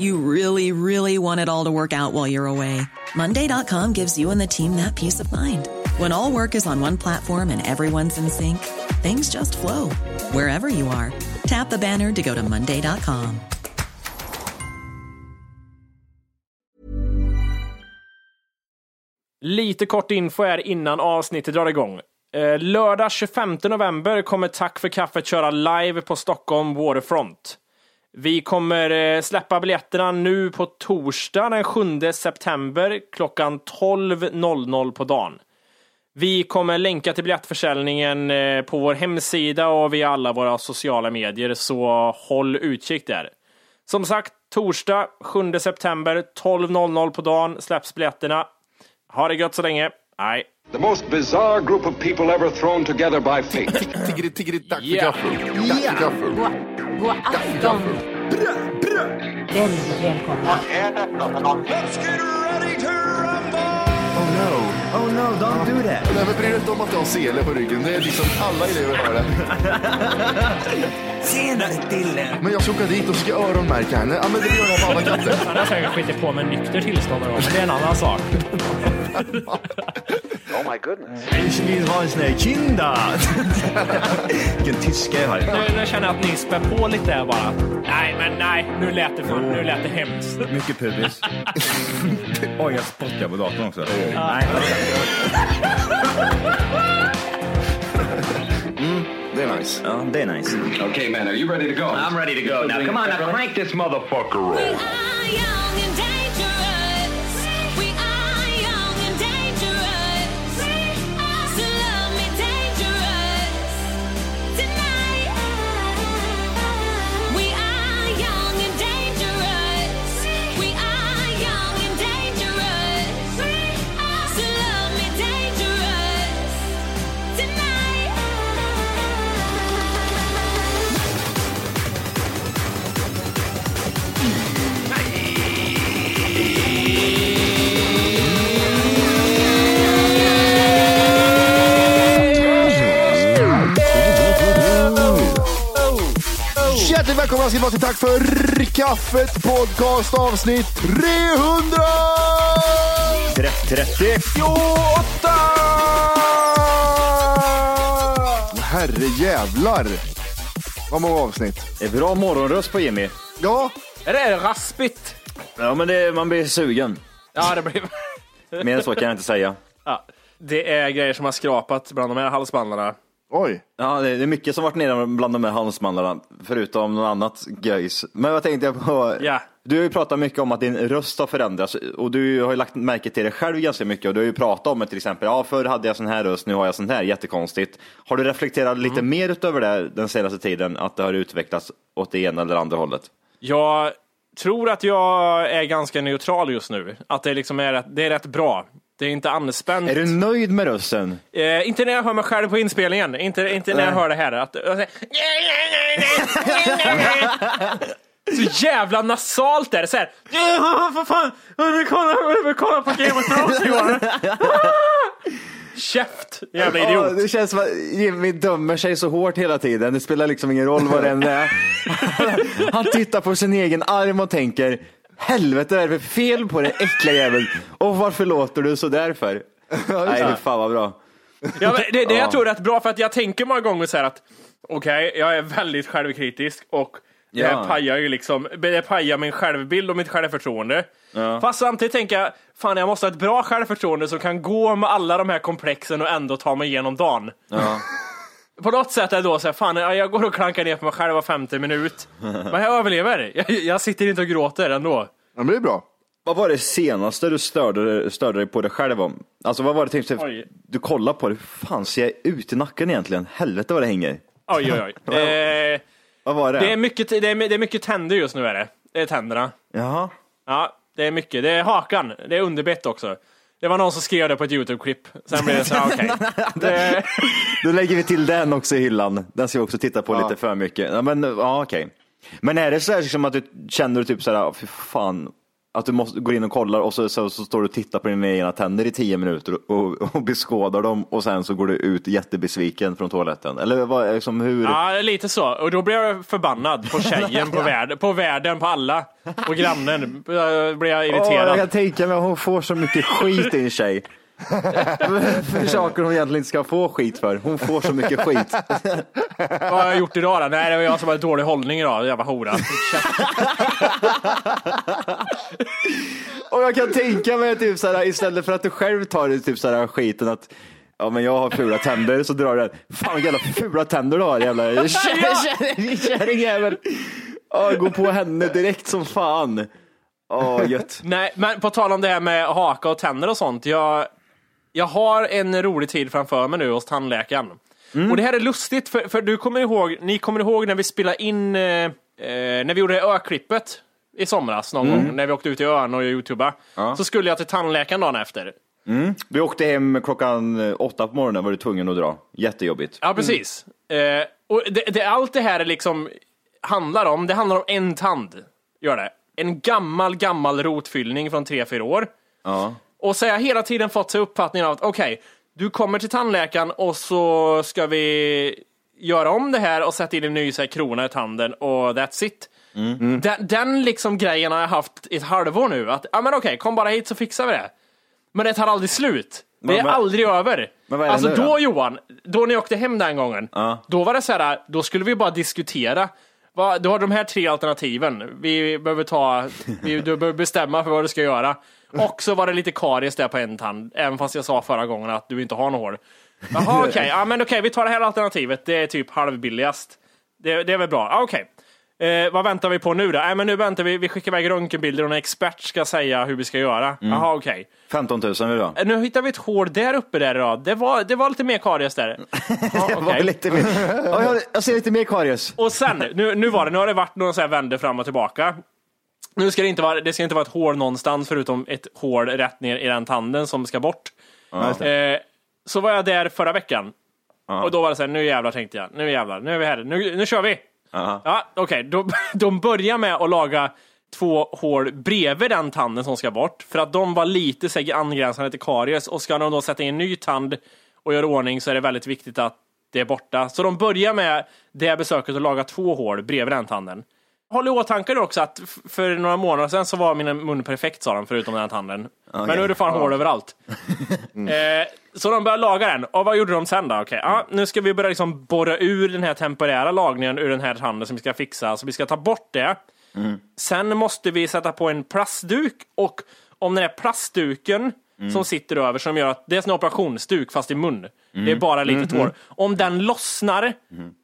You really, really want it all to work out while you're away. Monday.com gives you and the team that peace of mind. When all work is on one platform and everyone's in sync, things just flow wherever you are. Tap the banner to go to Monday.com. Lite kort info här innan avsnittet drar igång. Eh, lördag 25 november kommer Tack för kaffet köra live på Stockholm Waterfront. Vi kommer eh, släppa biljetterna nu på torsdag den 7 september klockan 12.00 på dagen. Vi kommer länka till biljettförsäljningen eh, på vår hemsida och via alla våra sociala medier, så håll utkik där. Som sagt, torsdag 7 september 12.00 på dagen släpps biljetterna. Ha det gött så länge. Nej. The most bizarre group of people ever thrown together by fate. Tiggeri, tiggeri, dack för gaffel. God afton! Väldigt välkomna. Oh no, oh no, don't do that. Nej, men bry dig inte om att jag har sele på ryggen. Det är liksom alla elever har det. Senare Dille. Men jag ska åka dit och ska öronmärka henne. Ja, men det gör jag på alla katter. Han har säkert skitit på med nykter tillstånd någon gång, men det är en annan sak. Ich vill ha en sån här kinda. Vilken tyska jag har. Nu, nu känner jag att ni spär på lite här bara. Nej, men nej, nu lät det, fan, nu lät det hemskt. Mycket pubis. Oj, jag spottar på datorn också. Nej. Det är nice. Det är nice. okay, man, are you ready to go? I'm ready to go now. Come on, now crank this motherfucker up. Till Tack för kaffet podcast avsnitt 300! 30. Herre jävlar. Vad många avsnitt. Det är bra morgonröst på Jimmy. Ja, Är det raspigt? Ja, men det, man blir sugen. Ja, det blir... Mer än så kan jag inte säga. Ja, det är grejer som har skrapat bland de här halsbandarna. Oj. Ja, det är mycket som varit nere bland de här halsmandlarna, förutom något annat göjs. Men vad tänkte jag på? Ja. Du har ju pratat mycket om att din röst har förändrats och du har ju lagt märke till det själv ganska mycket och du har ju pratat om det till exempel. Ja, förr hade jag sån här röst, nu har jag sån här. Jättekonstigt. Har du reflekterat lite Mm. mer utöver det den senaste tiden, att det har utvecklats åt det ena eller andra hållet? Jag tror att jag är ganska neutral just nu. Att det liksom är rätt, det är rätt bra. Det är inte anspänt. Är du nöjd med rösten? Eh, inte när jag hör mig själv på inspelningen. Inte, inte när jag hör det här. Att, så jävla nasalt är det. Så här. "Ja, Vad fan, kolla, kolla på Game of Thrones Johan. Käft, jävla idiot. det känns som att Jimmy dömer sig så hårt hela tiden. Det spelar liksom ingen roll vad det än är. Han tittar på sin egen arm och tänker, helvete vad är det för fel på den äckliga jäveln? Och varför låter du så där för? Nej, fy fan vad bra. Ja, men det, det jag tror är rätt bra för att jag tänker många gånger så här att okej, jag är väldigt självkritisk och det Ja. pajar ju liksom, det pajar min självbild och mitt självförtroende. Fast samtidigt tänker jag, fan jag måste ha ett bra självförtroende som kan gå med alla de här komplexen och ändå ta mig igenom dagen. Ja. På något sätt är det då så här, fan jag går och klankar ner på mig själv var 50 minut. Men jag överlever. Jag, jag sitter inte och gråter ändå. Ja, men det är bra. Vad var det senaste du störde, störde dig på dig själv om? Alltså vad var det tänkte, Oj. du kollar på det, hur fan ser jag ut i nacken egentligen? Helvete vad det hänger. Oj, oj, oj. Eh, Vad var det? det, är mycket, det, är, det är mycket tänder just nu är det. Det är tänderna. Jaha. Ja, Det är mycket. Det är hakan. Det är underbett också. Det var någon som skrev det på ett YouTube-klipp. Sen blev det så här, okej. Det- Då lägger vi till den också i hyllan. Den ska vi också titta på lite för mycket. Ja, men ja, okej. Men är det så här liksom att du känner typ så här, fy fan, att du måste gå in och kollar och så, så, så står du och tittar på dina egna tänder i tio minuter och, och, beskådar dem och sen så går du ut jättebesviken från toaletten? Eller vad, liksom hur? Ja, lite så. Och då blev jag förbannad på tjejen, på världen, på världen, på alla. Och grannen. Då blev jag irriterad. jag kan tänka mig hon får så mycket skit din tjej. För saker hon egentligen inte ska få skit för. Hon får så mycket skit. Vad har jag gjort idag då? Nej, det var jag som hade dålig hållning idag, jävla hora. Och jag kan tänka mig typ så här, istället för att du själv tar typ så här skiten att Ja men jag har fula tänder, så drar du den. Fan vilka jävla fula tänder du har jävla kärringjävel. Ja, gå på henne direkt som fan. Åh gött. Nej, men på tal om det här med haka och tänder och sånt. Jag, jag har en rolig tid framför mig nu hos tandläkaren. Och det här är lustigt, för, för du kommer ihåg, ni kommer ihåg när vi spelade in, eh, eh, när vi gjorde öklippet i somras någon gång, när vi åkte ut i ön och youtubade. Så skulle jag till tandläkaren dagen efter. Vi åkte hem klockan eh, åtta på morgonen var du tvungen att dra. Jättejobbigt. Ja, precis. Eh, och det, det, allt det här är liksom handlar om, det handlar om en tand. Gör det. En gammal, gammal rotfyllning från 3-4 år. Ja. Och så har jag hela tiden fått uppfattningen av att okej, du kommer till tandläkaren och så ska vi göra om det här och sätta in en ny så här, krona i tanden och that's it. Den, den liksom grejen har jag haft i ett halvår nu. Att, ja men okej, kom bara hit så fixar vi det. Men det tar aldrig slut. Det är Men- men- aldrig över. Men är alltså nu då då? Johan, då ni åkte hem den gången, då var det så här, då skulle vi bara diskutera. Va, Du har de här tre alternativen. Vi behöver ta, vi, du behöver bestämma för vad du ska göra. Och så var det lite karies där på en tand, även fast jag sa förra gången att du inte har något hår. Jaha okej, ja men okej vi tar det här alternativet, det är typ halvbilligast. Det, det är väl bra, Ah, okej. Eh, vad väntar vi på nu då? Nej men nu väntar vi, vi skickar iväg röntgenbilder och en expert ska säga hur vi ska göra. Jaha okej. 15 000 vill du ha. Eh, Nu hittar vi ett hål där uppe där då. Det var, det var lite mer karies där. Det var okej. lite mer. Ja, jag, jag ser lite mer karies. Och sen, nu, nu var det, nu har det varit någon så här vänder fram och tillbaka. Nu ska det inte vara, det ska inte vara ett hål någonstans förutom ett hål rätt ner i den tanden som ska bort. Eh, så var jag där förra veckan. Och då var det så här, nu jävlar tänkte jag, nu jävlar, nu är vi här, nu, nu kör vi! Ja, okej, okay. de börjar med att laga två hål bredvid den tanden som ska bort, för att de var lite säg, angränsande till karies, och ska de då sätta in en ny tand och göra ordning så är det väldigt viktigt att det är borta. Så de börjar med det besöket att laga två hål bredvid den tanden. Håll i åtanke då också att för några månader sedan så var min mun perfekt sa de, förutom den här tanden. Men nu är det fan hål överallt. Eh, så de började laga den. Och vad gjorde de sen då? Okej, ja, nu ska vi börja liksom borra ur den här temporära lagningen ur den här tanden som vi ska fixa. Så vi ska ta bort det. Sen måste vi sätta på en plastduk och om den här plastduken som sitter över som gör att det är en operationsduk fast i mun. Det är bara litet hår. Om den lossnar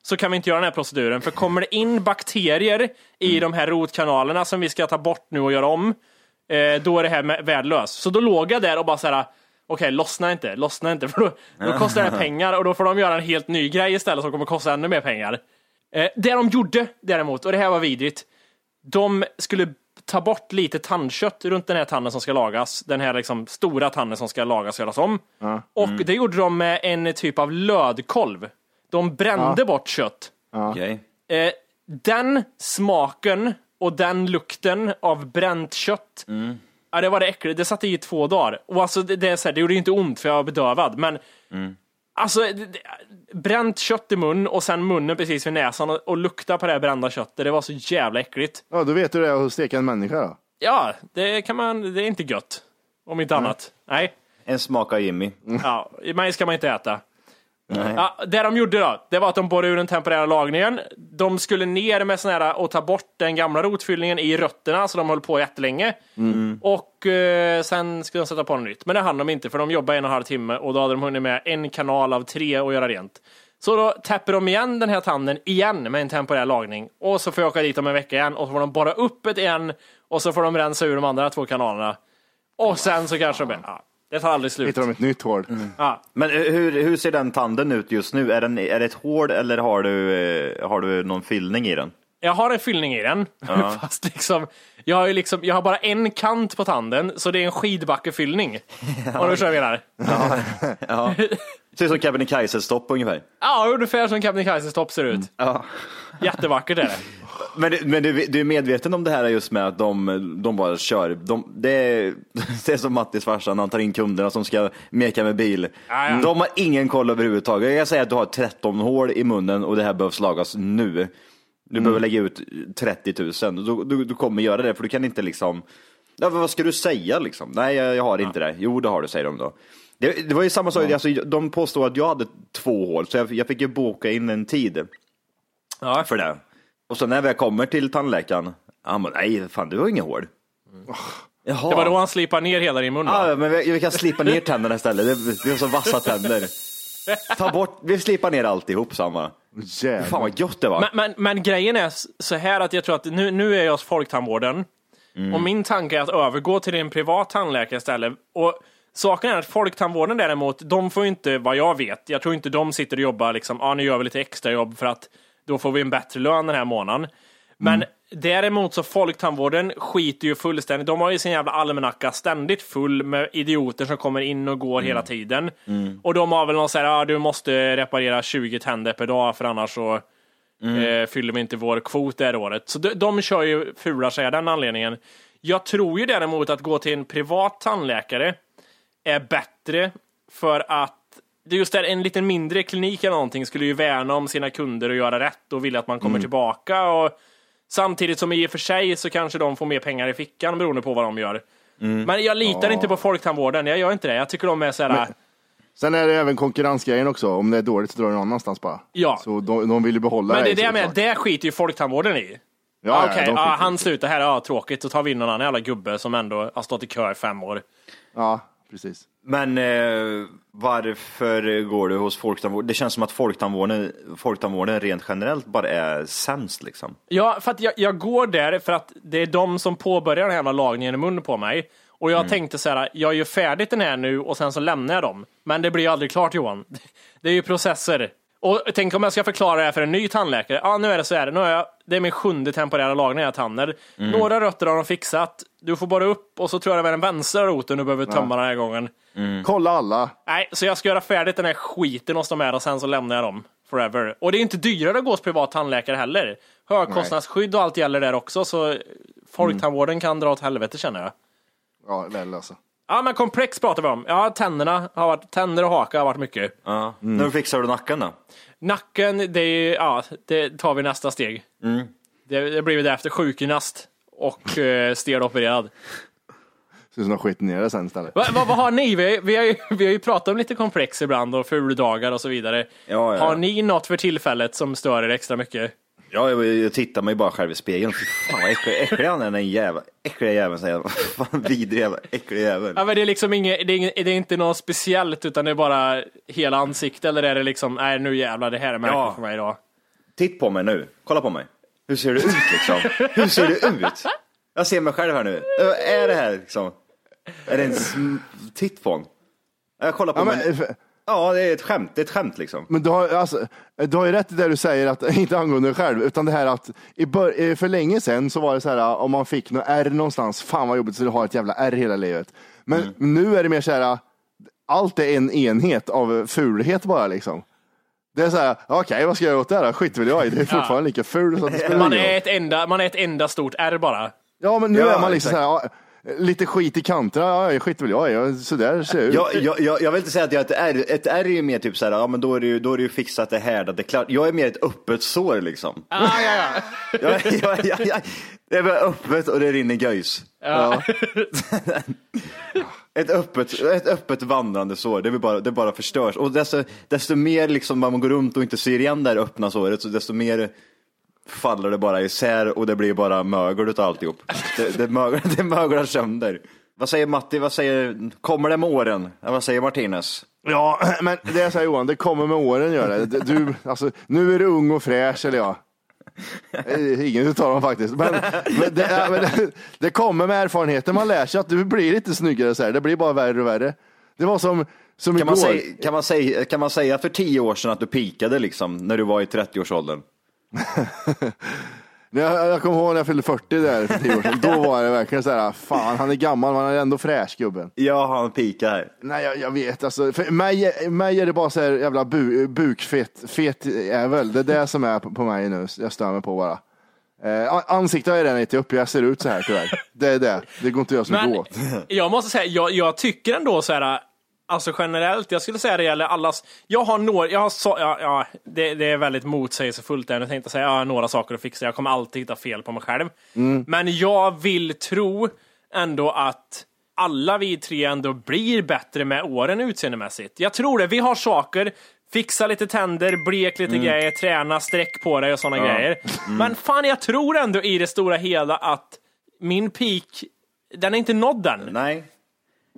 så kan vi inte göra den här proceduren för kommer det in bakterier i de här rotkanalerna som vi ska ta bort nu och göra om eh, då är det här värdelöst. Så då låg jag där och bara såhär Okej, lossna inte, lossna inte för då, då kostar det pengar och då får de göra en helt ny grej istället som kommer kosta ännu mer pengar. Eh, det de gjorde däremot, och det här var vidrigt, de skulle ta bort lite tandkött runt den här tanden som ska lagas. Den här liksom stora tanden som ska lagas och göras om. Och det gjorde de med en typ av lödkolv. De brände bort kött. Okej. Eh, den smaken och den lukten av bränt kött. Ja, det var det äckligt. Det satt i två dagar. Och alltså, det, det, är så här, det gjorde inte ont för jag var bedövad, men Alltså, bränt kött i mun och sen munnen precis vid näsan och, och lukta på det här brända köttet. Det var så jävla äckligt. Ja, då vet du det att steka en människa då. Ja, det kan man, det är inte gött. Om inte annat. Nej. En smak av Jimmy. Ja, mig ska man inte äta. Ja, det de gjorde då, det var att de borrade ur den temporära lagningen. De skulle ner med sån här och ta bort den gamla rotfyllningen i rötterna, så de höll på jättelänge. Och eh, sen skulle de sätta på något nytt. Men det hann de inte, för de jobbade en och en halv timme och då hade de hunnit med en kanal av tre att göra rent. Så då täpper de igen den här tanden igen med en temporär lagning. Och så får jag åka dit om en vecka igen och så får de borra upp det igen och så får de rensa ur de andra två kanalerna. Och sen så kanske de... Ja, det tar aldrig slut. Hittar de ett nytt hål. Ja. Men eh, hur, hur ser den tanden ut just nu? Är, den, är det ett hål eller har du, eh, har du någon fyllning i den? Jag har en fyllning i den. Fast liksom, jag har ju liksom, jag har bara en kant på tanden, så det är en skidbackefyllning. Om du förstår vad jag menar. Ja. Ser ut som Kebnekaises topp ungefär. Ja, ungefär som Kebnekaises topp ser ut. Ja. Jättevackert är det. Men, du- men du, du är medveten om det här just med att de, de bara kör. De, det, är, det är som Mattis farsa när han tar in kunderna som ska meka med bil. Ja, ja. De har ingen koll överhuvudtaget. Jag säger att du har 13 hål i munnen och det här behövs lagas nu. Du behöver lägga ut 30 000. Du, du, du kommer göra det för du kan inte liksom, ja, vad ska du säga liksom? Nej, jag, jag har inte det. Jo, det har du, säger de då. Det, det var ju samma sak, alltså, de påstod att jag hade två hål, så jag, jag fick ju boka in en tid Ja. för det. Och så när vi kommer till tandläkaren, han bara, nej fan du har inget hår. Jaha. Det var då han slipade ner hela din mun va? Ja, men vi, vi kan slipa ner tänderna istället. Det- Vi har så vassa tänder. Ta bort, vi slipar ner alltihop samma. Jävlar. Fan vad gött det var. Men, men, men grejen är så här att jag tror att nu, nu är jag hos Folktandvården och min tanke är att övergå till en privat tandläkare istället. Och saken är att Folktandvården däremot, de får ju inte, vad jag vet, jag tror inte de sitter och jobbar liksom, ja nu gör vi lite extra jobb för att då får vi en bättre lön den här månaden. Men däremot så Folktandvården skiter ju fullständigt, de har ju sin jävla almanacka ständigt full med idioter som kommer in och går hela tiden. Och de har väl någon sån här, ja du måste reparera 20 tänder per dag för annars så eh, fyller vi inte vår kvot det här året. Så de, de kör ju fular sig av den anledningen. Jag tror ju däremot att gå till en privat tandläkare är bättre för att just där, en liten mindre klinik eller någonting skulle ju värna om sina kunder och göra rätt och vilja att man kommer tillbaka. Och samtidigt som i och för sig så kanske de får mer pengar i fickan beroende på vad de gör. Men jag litar inte på Folktandvården, jag gör inte det. Jag tycker de är såhär, Sen är det även konkurrensgrejen också. Om det är dåligt så drar det någon annanstans bara. Ja. Så de, de vill ju behålla men det är det jag menar, det skiter ju Folktandvården i. Ja, Ja, ja, Okej, de ja, skiter- han slutar här, ja tråkigt, så tar vi in någon annan jävla gubbe som ändå har stått i kö i fem år. Ja, precis. Men eh, varför går du hos Folktandvården? Det känns som att Folktandvården, Folktandvården rent generellt bara är sämst liksom. Ja, för att jag, jag går där för att det är de som påbörjar den här jävla lagningen i munnen på mig. Och jag tänkte så här, jag gör färdigt den här nu och sen så lämnar jag dem. Men det blir ju aldrig klart Johan. Det är ju processer. Och tänk om jag ska förklara det här för en ny tandläkare. Ja, nu är det så här. Nu är jag, det är min sjunde temporära lagning av tänder. Några rötter har de fixat. Du får bara upp och så tror jag det var den vänstra roten du behöver tömma den här gången. Kolla alla. Nej, så jag ska göra färdigt den här skiten hos de här och sen så lämnar jag dem. Forever. Och det är inte dyrare att gå hos privat tandläkare heller. Högkostnadsskydd och allt gäller där också, så folktandvården kan dra åt helvete känner jag. Ja, väl alltså. Ja, men komplex pratar vi om. Ja, tänderna har varit, tänder och haka har varit mycket. Ja. När fixar du nacken då? Nacken, det är ja, det tar vi nästa steg. Det, det blir vi därefter sjukgymnast och uh, stelopererad. Ser ut som de skiter ner det sen istället. Va, va, vad har ni? Vi, har ju- vi, har ju, vi har ju pratat om lite komplex ibland och fuldagar och så vidare. Ja, ja. Har ni något för tillfället som stör er extra mycket? Ja, jag, jag tittar mig bara själv i spegeln. Fy fan vad äcklig, äcklig han är den jäveln. Äckliga jäveln säger jag. Fan vidrig jävel. Äcklig jävel. Ja, men det är liksom inget, det är, det är inte något speciellt utan det är bara hela ansiktet eller är det liksom, nej nu jävlar det här är märkligt Ja. för mig idag. Titt på mig nu. Kolla på mig. Hur ser det ut liksom? Hur ser det ut? Jag ser mig själv här nu. Ö, Är det här liksom? Är det en titt på honom? Jag kollar på Ja, mig. men, Ja, det är ett skämt. Det är ett skämt liksom. men du, har, alltså, du har ju rätt i det du säger, att, inte angående dig själv, utan det här att i bör, för länge sedan så var det så här om man fick något R någonstans, fan vad jobbigt så du har ett jävla R hela livet. Men Mm. nu är det mer så här, allt är en enhet av fulhet bara liksom. Det är så här, okej vad ska jag göra åt det här? Skit väl jag i, det är fortfarande lika ful så det Man är, ett enda, man är ett enda stort R bara. Ja men nu Ja, är man liksom exakt. så här, ja, lite skit i kanterna, ja jag skiter väl jag i, Ja, så där ser jag ut. Jag, jag, jag, jag vill inte säga att jag är ett R. Ett R är ju mer typ så här, ja men då är det ju, då är det ju fixat, det härdat, det är klart. Jag är mer ett öppet sår liksom. Ah, ja, ja. Jag, jag, jag, jag, det är bara öppet och det rinner göjs. Ja. Ett öppet, ett öppet vandrande sår, det, bara, det bara förstörs. Och desto, desto mer liksom man går runt och inte ser igen det här öppna såret, så desto mer faller det bara isär och det blir bara mögel utav alltihop. Det, det, mögel, det möglar sönder. Vad säger Matti, vad säger, kommer det med åren? Vad säger Martinez? Ja, men det är så här Johan, det kommer med åren gör det. Du, alltså, nu är du ung och fräsch, eller ja. Ingen utav dem faktiskt. Men, men, det, men det, det kommer med erfarenheten, man lär sig att du blir lite snyggare så här. Det blir bara värre och värre. Det var som, som Kan man, igår. säga, kan, man säga, kan man säga för tio år sedan att du pikade liksom, när du var i 30-årsåldern? När jag, jag kommer ihåg när jag fyllde 40 där för tio år sedan. Då var det verkligen så här, fan han är gammal men han är ändå fräsch gubben. Ja, han pikar. Nej jag, jag vet alltså, för mig, mig är det bara så här jävla bu, bukfett, fet jävel. Det är det som är på, på mig nu, jag stör mig på bara. Eh, an- ansiktet har jag redan inte upp, jag ser ut så här tyvärr. Det är det, det går inte att göra så mycket Men åt. jag måste säga, jag, jag tycker ändå så här, alltså generellt, jag skulle säga det gäller allas, jag har några, jag har så, ja, ja det, det är väldigt motsägelsefullt där, jag tänkte säga, jag har några saker att fixa, jag kommer alltid hitta fel på mig själv. Men jag vill tro ändå att alla vi tre ändå blir bättre med åren utseendemässigt. Jag tror det, vi har saker, fixa lite tänder, blek lite grejer, träna, sträck på dig och sådana grejer. Men fan, jag tror ändå i det stora hela att min peak, den är inte nådd än. Nej,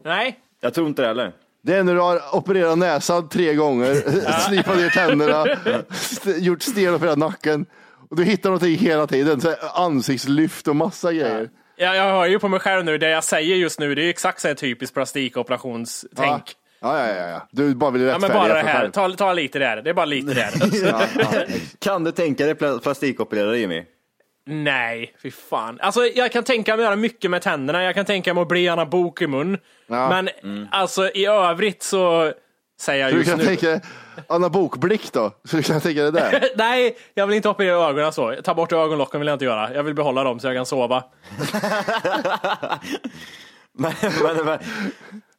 Nej. jag tror inte det heller. Det är när du har opererat näsan tre gånger, slipat ner tänderna, st- gjort stenopererat nacken. Och du hittar någonting hela tiden, så ansiktslyft och massa grejer. Jag, jag hör ju på mig själv nu, det jag säger just nu, det är exakt så här typiskt plastikooperationstänk. Ja, ja, ja, ja. Du bara vill Ja, men rättfärdiga bara det här, ta, ta lite där, det är bara lite där. Ja, ja. Kan du tänka dig pla- plastikoperera Jimmy? Nej, fy fan. Alltså jag kan tänka mig att göra mycket med tänderna, jag kan tänka mig att bli Anna Bok i mun. Ja. Men alltså i övrigt så säger jag Så du just kan nu. tänka Anna Bokblick då? Så du kan tänka dig det? Nej, jag vill inte operera ögonen så. Ta bort ögonlocken vill jag inte göra. Jag vill behålla dem så jag kan sova. Men, men, men,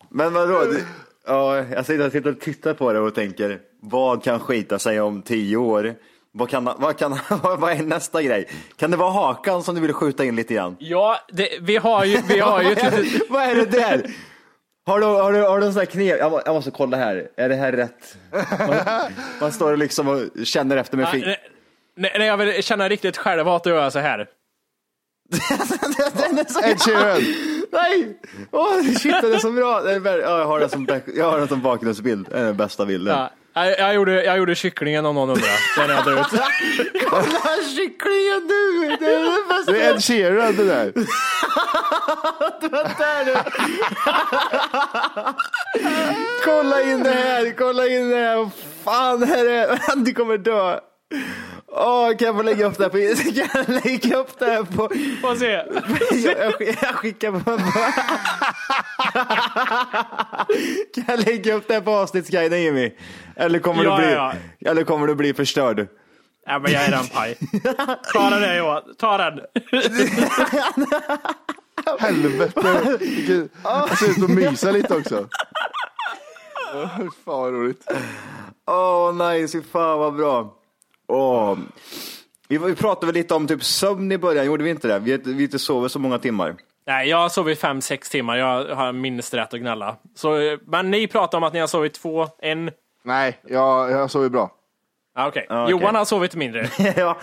men vadå? Du- Ja, jag sitter, jag sitter och tittar på det och tänker, vad kan skita sig om tio år? Vad, kan, vad, kan, vad är nästa grej? Kan det vara hakan som du vill skjuta in lite grann? Ja, det, vi har ju, vi har ju ett litet... vad är det där? Har du, har du, har du en sån här knep? Jag, jag måste kolla här, är det här rätt? Man, man står liksom och känner efter med fingret. Nej, När jag vill känna riktigt självhat, då gör jag så här. Ed Sheeran! Nej! Åh, shit, det är så bra. Är, ja, jag har det som, jag har det som bakgrundsbild. Det är den bästa bilden. Ja, jag, jag, gjorde, jag gjorde kycklingen om någon undrar. Den är död. Kolla kycklingen du! Det är det bästa. Det är Ed Sheeran det där. Där du. kolla in det här, kolla in det här. Fan, här är, du kommer dö. Åh, kan jag få lägga upp det här på, kan jag lägga upp det här på, Får se. jag, jag, jag skickar på, kan jag lägga upp det här på avsnittsguiden Jimmy? Eller kommer, Ja, du bli, ja, eller kommer du bli förstörd? Ja, men jag är redan paj. Ta den där Johan, ta den. Helvete. Jag ser ut att mysa lite också. Åh, Fan vad roligt. Åh, nice. Fy fan vad bra. Åh. Vi, vi pratade väl lite om typ sömn i början, gjorde vi inte det? Vi, vi inte sover så många timmar. Nej, jag har sovit fem, sex timmar. Jag har minst rätt att gnälla. Så, eh, men ni pratar om att ni har sovit två, en... Nej, jag, jag sover bra. Ah, Okej, Ah, okej. Johan har sovit mindre. ja.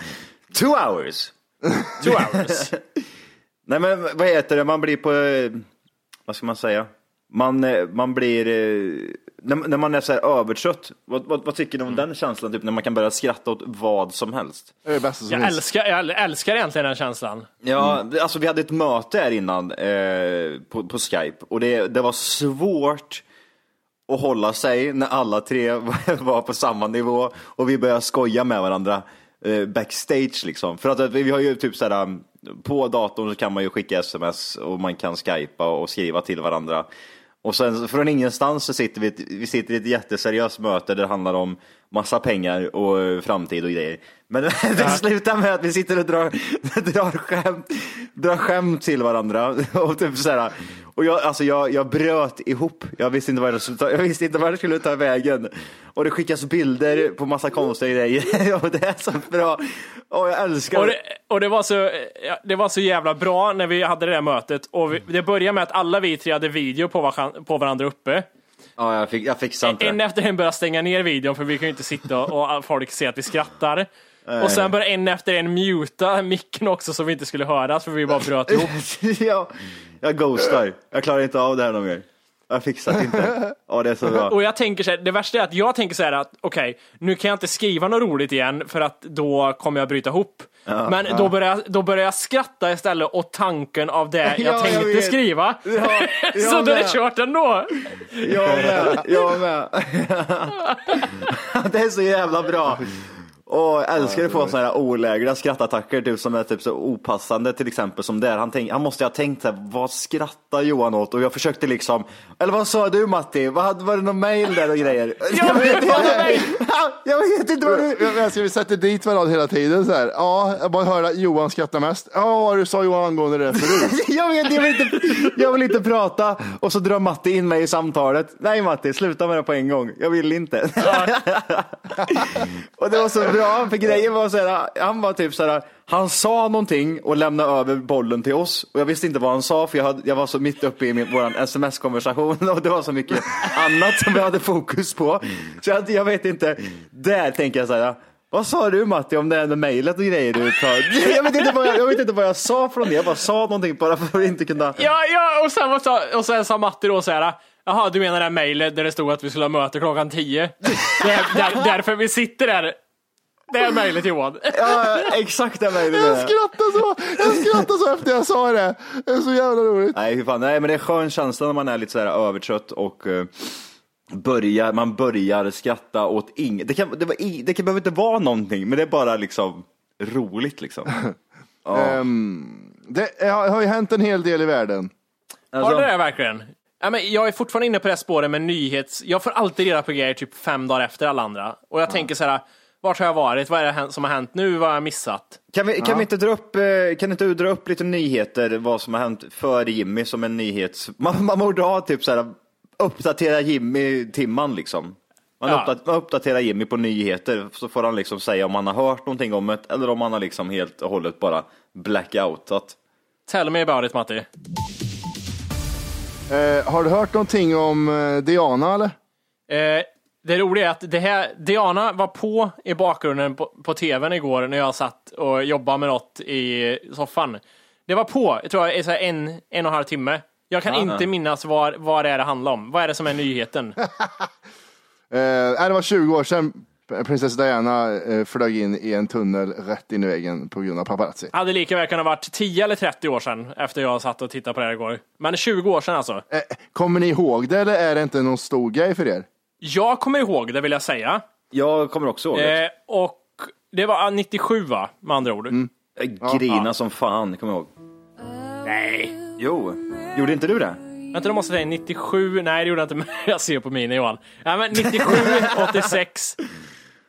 Two hours. Two hours. Nej men vad heter det, man blir på, eh, vad ska man säga? Man, eh, man blir, eh, när, när man är så här övertrött, vad, vad, vad tycker ni om den känslan? Typ när man kan börja skratta åt vad som helst. Det är det bästa som Jag finns. älskar, jag älskar egentligen den känslan. Ja, det- alltså vi hade ett möte här innan eh, på, på Skype och det, det var svårt att hålla sig när alla tre var på samma nivå och vi började skoja med varandra eh, backstage liksom. För att eh, vi har ju typ såhär, um, på datorn så kan man ju skicka sms och man kan skypa och skriva till varandra. Och sen från ingenstans så sitter vi, vi sitter i ett jätteseriöst möte där det handlar om massa pengar och framtid och grejer. Men det slutar med att vi sitter och drar, drar, skämt, drar skämt till varandra. Och, typ så här, och jag, alltså jag, jag bröt ihop. Jag visste, inte vad det skulle ta, jag visste inte vad det skulle ta vägen. Och det skickas bilder på massa konstiga grejer. Och det är så bra. Och jag älskar Och det, och det, var så, ja, det var så jävla bra när vi hade det där mötet. Och vi, det började med att alla vi tre hade video på, varan, på varandra uppe. Ja, jag, fick, jag fixade inte En det. efter en började stänga ner videon för vi kan ju inte sitta och, folk ser att vi skrattar. Och sen började en efter en muta micken också så vi inte skulle höras för vi bara bröt ihop. ja, jag ghostar. Jag klarar inte av det här någon mer. Jag fixar inte. Ja, det är så bra. Och jag tänker så här, det värsta är att jag tänker så här att okej, nu kan jag inte skriva något roligt igen för att då kommer jag bryta ihop. Men Då, börjar jag, då börjar jag skratta istället åt tanken av det jag Ja, jag tänkte vet. skriva. Ja, jag så då är det kört ändå. Jag med, jag med. det är så jävla bra. Och jag älskar att få sådana här olägliga skrattattacker typ, som är typ så opassande till exempel som där. Han, tänk, han måste ha tänkt så här, vad skrattar Johan åt? Och jag försökte liksom, eller vad sa du Matti? Vad var det någon mail där och grejer? Jag vet det är. jag vet inte vad du... Jag, jag ska vi sätta dit varandra hela tiden så här. Ja, jag bara höra Johan skrattar mest. Ja, vad du sa Johan angående det förut. Jag, vet, jag, vill inte, jag vill inte prata och så drar Matti in mig i samtalet. Nej Matti, sluta med det på en gång. Jag vill inte. och det var så bra, för grejen var så här, han var typ så här, han sa någonting och lämnade över bollen till oss och jag visste inte vad han sa för jag, hade, jag var så mitt uppe i min, våran sms-konversation och det var så mycket annat som jag hade fokus på. Så jag, jag vet inte, där tänker jag så här, vad sa du Matti om det här med mejlet och grejer du tar? Jag vet, inte vad jag, jag vet inte vad jag sa från det, jag bara sa någonting bara för att inte kunna. Ja, ja, och sen, sa, och sen sa Matti då så här, jaha, du menar det här mejlet där det stod att vi skulle ha möte klockan tio? Det är där, därför vi sitter där. Det är mejlet Johan. Ja, exakt det mejlet. Jag skrattar så, jag skrattar så efter jag sa det. Det är så jävla roligt. Nej, fan. Nej, men det är skön känsla när man är lite så här övertrött och uh, börjar, man börjar skratta åt inget. Det, kan, det, var det kan, behöver inte vara någonting, men det är bara liksom roligt liksom. Ehm, det har ju hänt en hel del i världen. Har det det verkligen? Ja, men jag är fortfarande inne på det spåret med nyhets... Jag får alltid reda på grejer typ fem dagar efter alla andra. Och jag tänker så här, vart har jag varit? Vad är det som har hänt nu? Vad har jag missat? Kan, vi, kan vi inte dra upp, eh, kan inte du dra upp lite nyheter, vad som har hänt för Jimmy som en nyhets... Man, man borde ha typ så här, uppdatera Jimmy-timman liksom. Man, Ja. man uppdaterar Jimmy på nyheter, så får han liksom säga om han har hört någonting om det, eller om han har liksom helt och hållet bara blackout. Att, Tell me about it Matti. Eh, har du hört någonting om eh, Diana eller? Eh, det roliga är att det här, Diana var på i bakgrunden på, på tvn igår när jag satt och jobbade med något i soffan. Det var på, jag tror jag, i så en, en och en halv timme. Jag kan inte minnas vad, vad det är det handlar om. Vad är det som är nyheten? Eh, det var 20 år sedan prinsessa Diana eh, flög in i en tunnel rätt in i väggen på grund av paparazzi. Hade lika väl kunnat varit 10 eller 30 år sedan efter jag satt och tittade på det här igår. Men 20 år sedan alltså. Eh, kommer ni ihåg det eller är det inte någon stor grej för er? Jag kommer ihåg det vill jag säga. jag kommer också ihåg det. Eh, och det var 97 va, med andra ord. Jag grina som fan, kommer jag ihåg. Nej. Jo, gjorde inte du det? Vänta, då måste jag säga 97. Nej, det gjorde jag inte. Men jag ser på mina Johan. Ja, men 97, 86.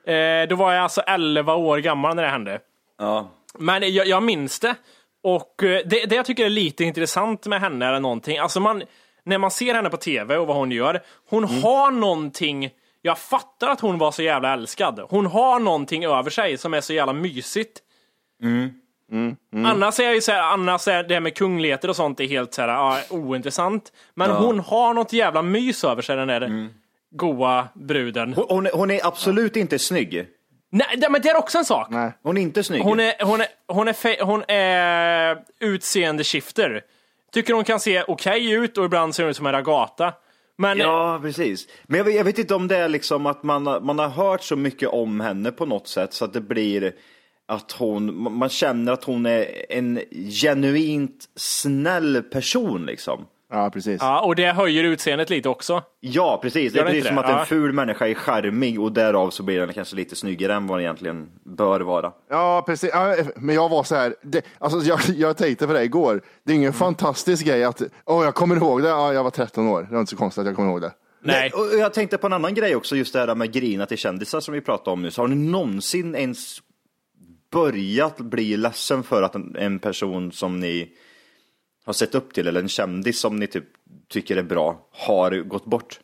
Eh, då var jag alltså 11 år gammal när det hände. Ja. Men jag, jag minns det. Och eh, det, det jag tycker är lite intressant med henne eller någonting, alltså man, när man ser henne på tv och vad hon gör, hon har någonting, jag fattar att hon var så jävla älskad. Hon har någonting över sig som är så jävla mysigt. Annars är ju så här, annars är det med kungligheter och sånt är helt så här, ja, ointressant. Men hon har något jävla mys över sig den där goa bruden. Hon, hon, är, hon är absolut inte snygg. Nej, men det är också en sak. Nej. Hon är inte snygg. Hon är, hon är, hon är, fe- hon är utseendeskifter. Tycker hon kan se okej ut och ibland ser hon ut som en ragata. Men Ja, precis. Men jag vet, jag vet inte om det är liksom att man, har- man har hört så mycket om henne på något sätt så att det blir att hon, man känner att hon är en genuint snäll person liksom. Ja, precis. Ja, och det höjer utseendet lite också. Ja, precis. Det Gör är det precis inte som det? att Ja. en ful människa är charmig och därav så blir den kanske lite snyggare än vad den egentligen bör vara. Ja, precis. Ja, men jag var så här, det, alltså jag, jag tänkte på det igår. Det är ingen fantastisk grej att, åh jag kommer ihåg det, ja, jag var 13 år. Det var inte så konstigt att jag kommer ihåg det. Nej. Och jag tänkte på en annan grej också, just det här med grina till kändisar som vi pratade om nu. Så har ni någonsin ens börjat bli ledsen för att en, en person som ni har sett upp till, eller en kändis som ni typ tycker är bra, har gått bort?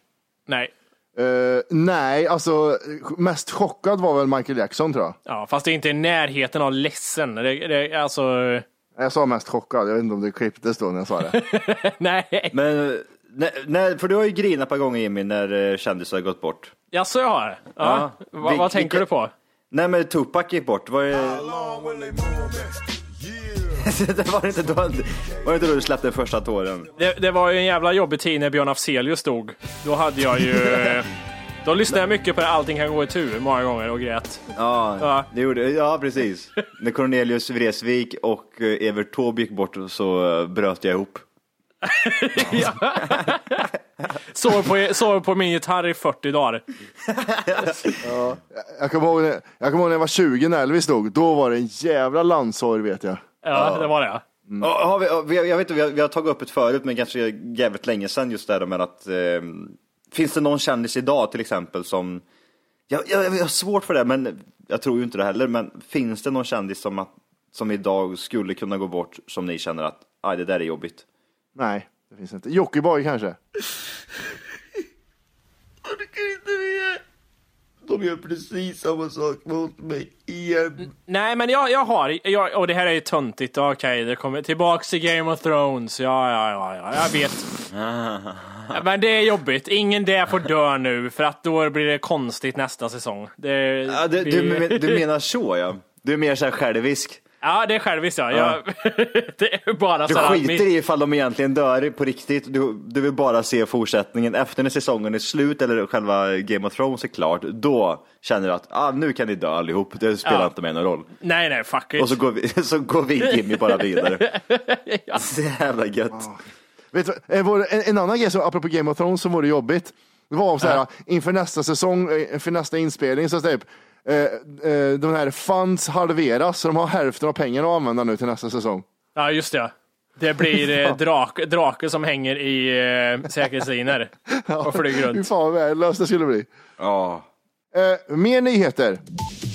Nej. Eh, nej, alltså mest chockad var väl Michael Jackson tror jag. Ja, fast det är inte i närheten av ledsen. Det, det, alltså, Jag sa mest chockad, jag vet inte om det klipptes då när jag sa det. nej. Men, när, när, för du har ju grinat par gånger Jimmy när eh, kändisar har gått bort. Ja, så jag har. Ja. Ja. Vad, Vil- vad tänker vilka- du på? Nej men Tupac gick bort, var det... det var inte då, var det inte då du släppte första tåren? Det, det var ju en jävla jobbig tid när Björn Afzelius stod. Då hade jag ju... Då lyssnade jag mycket på Allting kan gå i tur många gånger och grät. Ja, Ja. det gjorde Ja, precis. När Cornelius Vreeswijk och eh, Evert Taube gick bort så eh, bröt jag ihop. Sover på, sover på min gitarr i 40 dagar. Jag kommer ihåg, jag kommer ihåg när jag var 20 när Elvis dog. Då var det en jävla landsorg vet jag. Ja, det var det. Ja, har vi, ja, vi, jag vet inte, vi har, vi har tagit upp det förut, men kanske jävligt länge sedan just det där med att eh, finns det någon kändis idag till exempel som, jag, jag, jag har svårt för det, men jag tror ju inte det heller, men finns det någon kändis som, att, som idag skulle kunna gå bort som ni känner att, aj det där är jobbigt? Nej, det finns inte. Jockiboi kanske? De gör precis samma sak mot mig igen. Nej, men jag, jag har, jag, och det här är ju töntigt, okej, det kommer tillbaks till Game of Thrones, ja, ja, ja, ja jag vet. Men det är jobbigt, ingen där får dö nu, för att då blir det konstigt nästa säsong. Det, Ja, du, blir- du, du menar så ja? Du är mer så här självisk? Ja, det är själviskt ja. Jag, det är bara Du skiter i ifall de egentligen dör på riktigt, du, du vill bara se fortsättningen. Efter när säsongen är slut eller själva Game of Thrones är klart, då känner du att ah, nu kan ni dö allihop, det spelar Ja. inte mig någon roll. Nej, nej, fuck it. Och så går vi, så går vi Jimmy bara vidare. Så jävla gött. Vet du, eh, vår- en, en annan grej, så, apropå Game of Thrones, som vore jobbigt. Det var om så här, inför nästa säsong, eh, inför nästa inspelning, så typ, de här funds halveras, så de har hälften av pengarna att använda nu till nästa säsong. Ja, just det. Det blir eh, drak, drake som hänger i eh, säkerhetslinor och flyger runt. fan vad värdelöst det skulle bli. Ja. Eh, mer nyheter.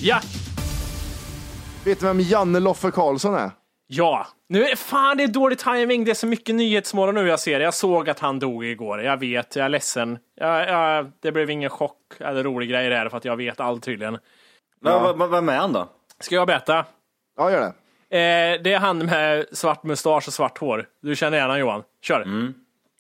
Ja, Vet du vem Janne Loffe Karlsson är? ja. Nu är fan det är dålig timing. Det är så mycket nyhetsmorgon nu jag ser. Jag såg att han dog igår. Jag vet, jag är ledsen. Jag, jag, det blev ingen chock eller rolig grej där för att jag vet allt tydligen. Men, vad- vad- Vem är han då? Ska jag berätta? Ja, gör det. Eh, det är han med svart mustasch och svart hår. Du känner igen honom Johan? Kör.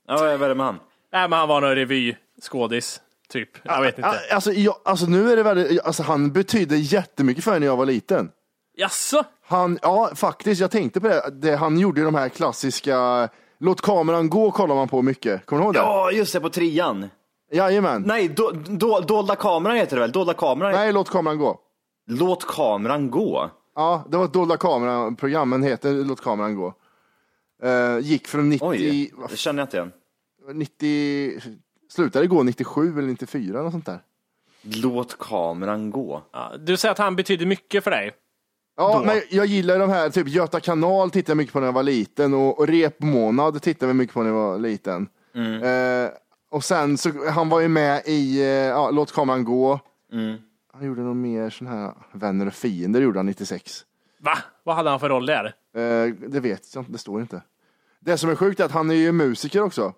Ja, vad är det med han? Nej, men han var någon revyskådis, typ. Jag vet inte. Alltså, jag, alltså nu är det väldigt, alltså, han betydde jättemycket för mig när jag var liten. Jaså? Han, ja faktiskt, jag tänkte på det. det han gjorde ju de här klassiska, låt kameran gå kollar man på mycket. Kommer du ihåg det? Ja, just det, på trean. Jajamän. Nej, do, do, dolda kameran heter det väl? Dolda kameran? Nej, låt kameran gå. Låt kameran gå. Ja, det var ett dolda kameran-program, men heter Låt kameran gå. Eh, gick från 90, Oj, det känner jag inte igen. 90, slutade gå 97 eller 94 eller något sånt där. Låt kameran gå. Ja, du säger att han betyder mycket för dig. Ja, Då. men jag gillar de här, typ Göta kanal tittade jag mycket på när jag var liten och, och Repmånad tittade vi mycket på när jag var liten. Eh, och sen så, han var ju med i eh, ja, Låt kameran gå. Han gjorde nog mer sån här Vänner och fiender gjorde han 96. Va? Vad hade han för roll där? Eh, det vet jag inte, det står inte. Det som är sjukt är att han är ju musiker också.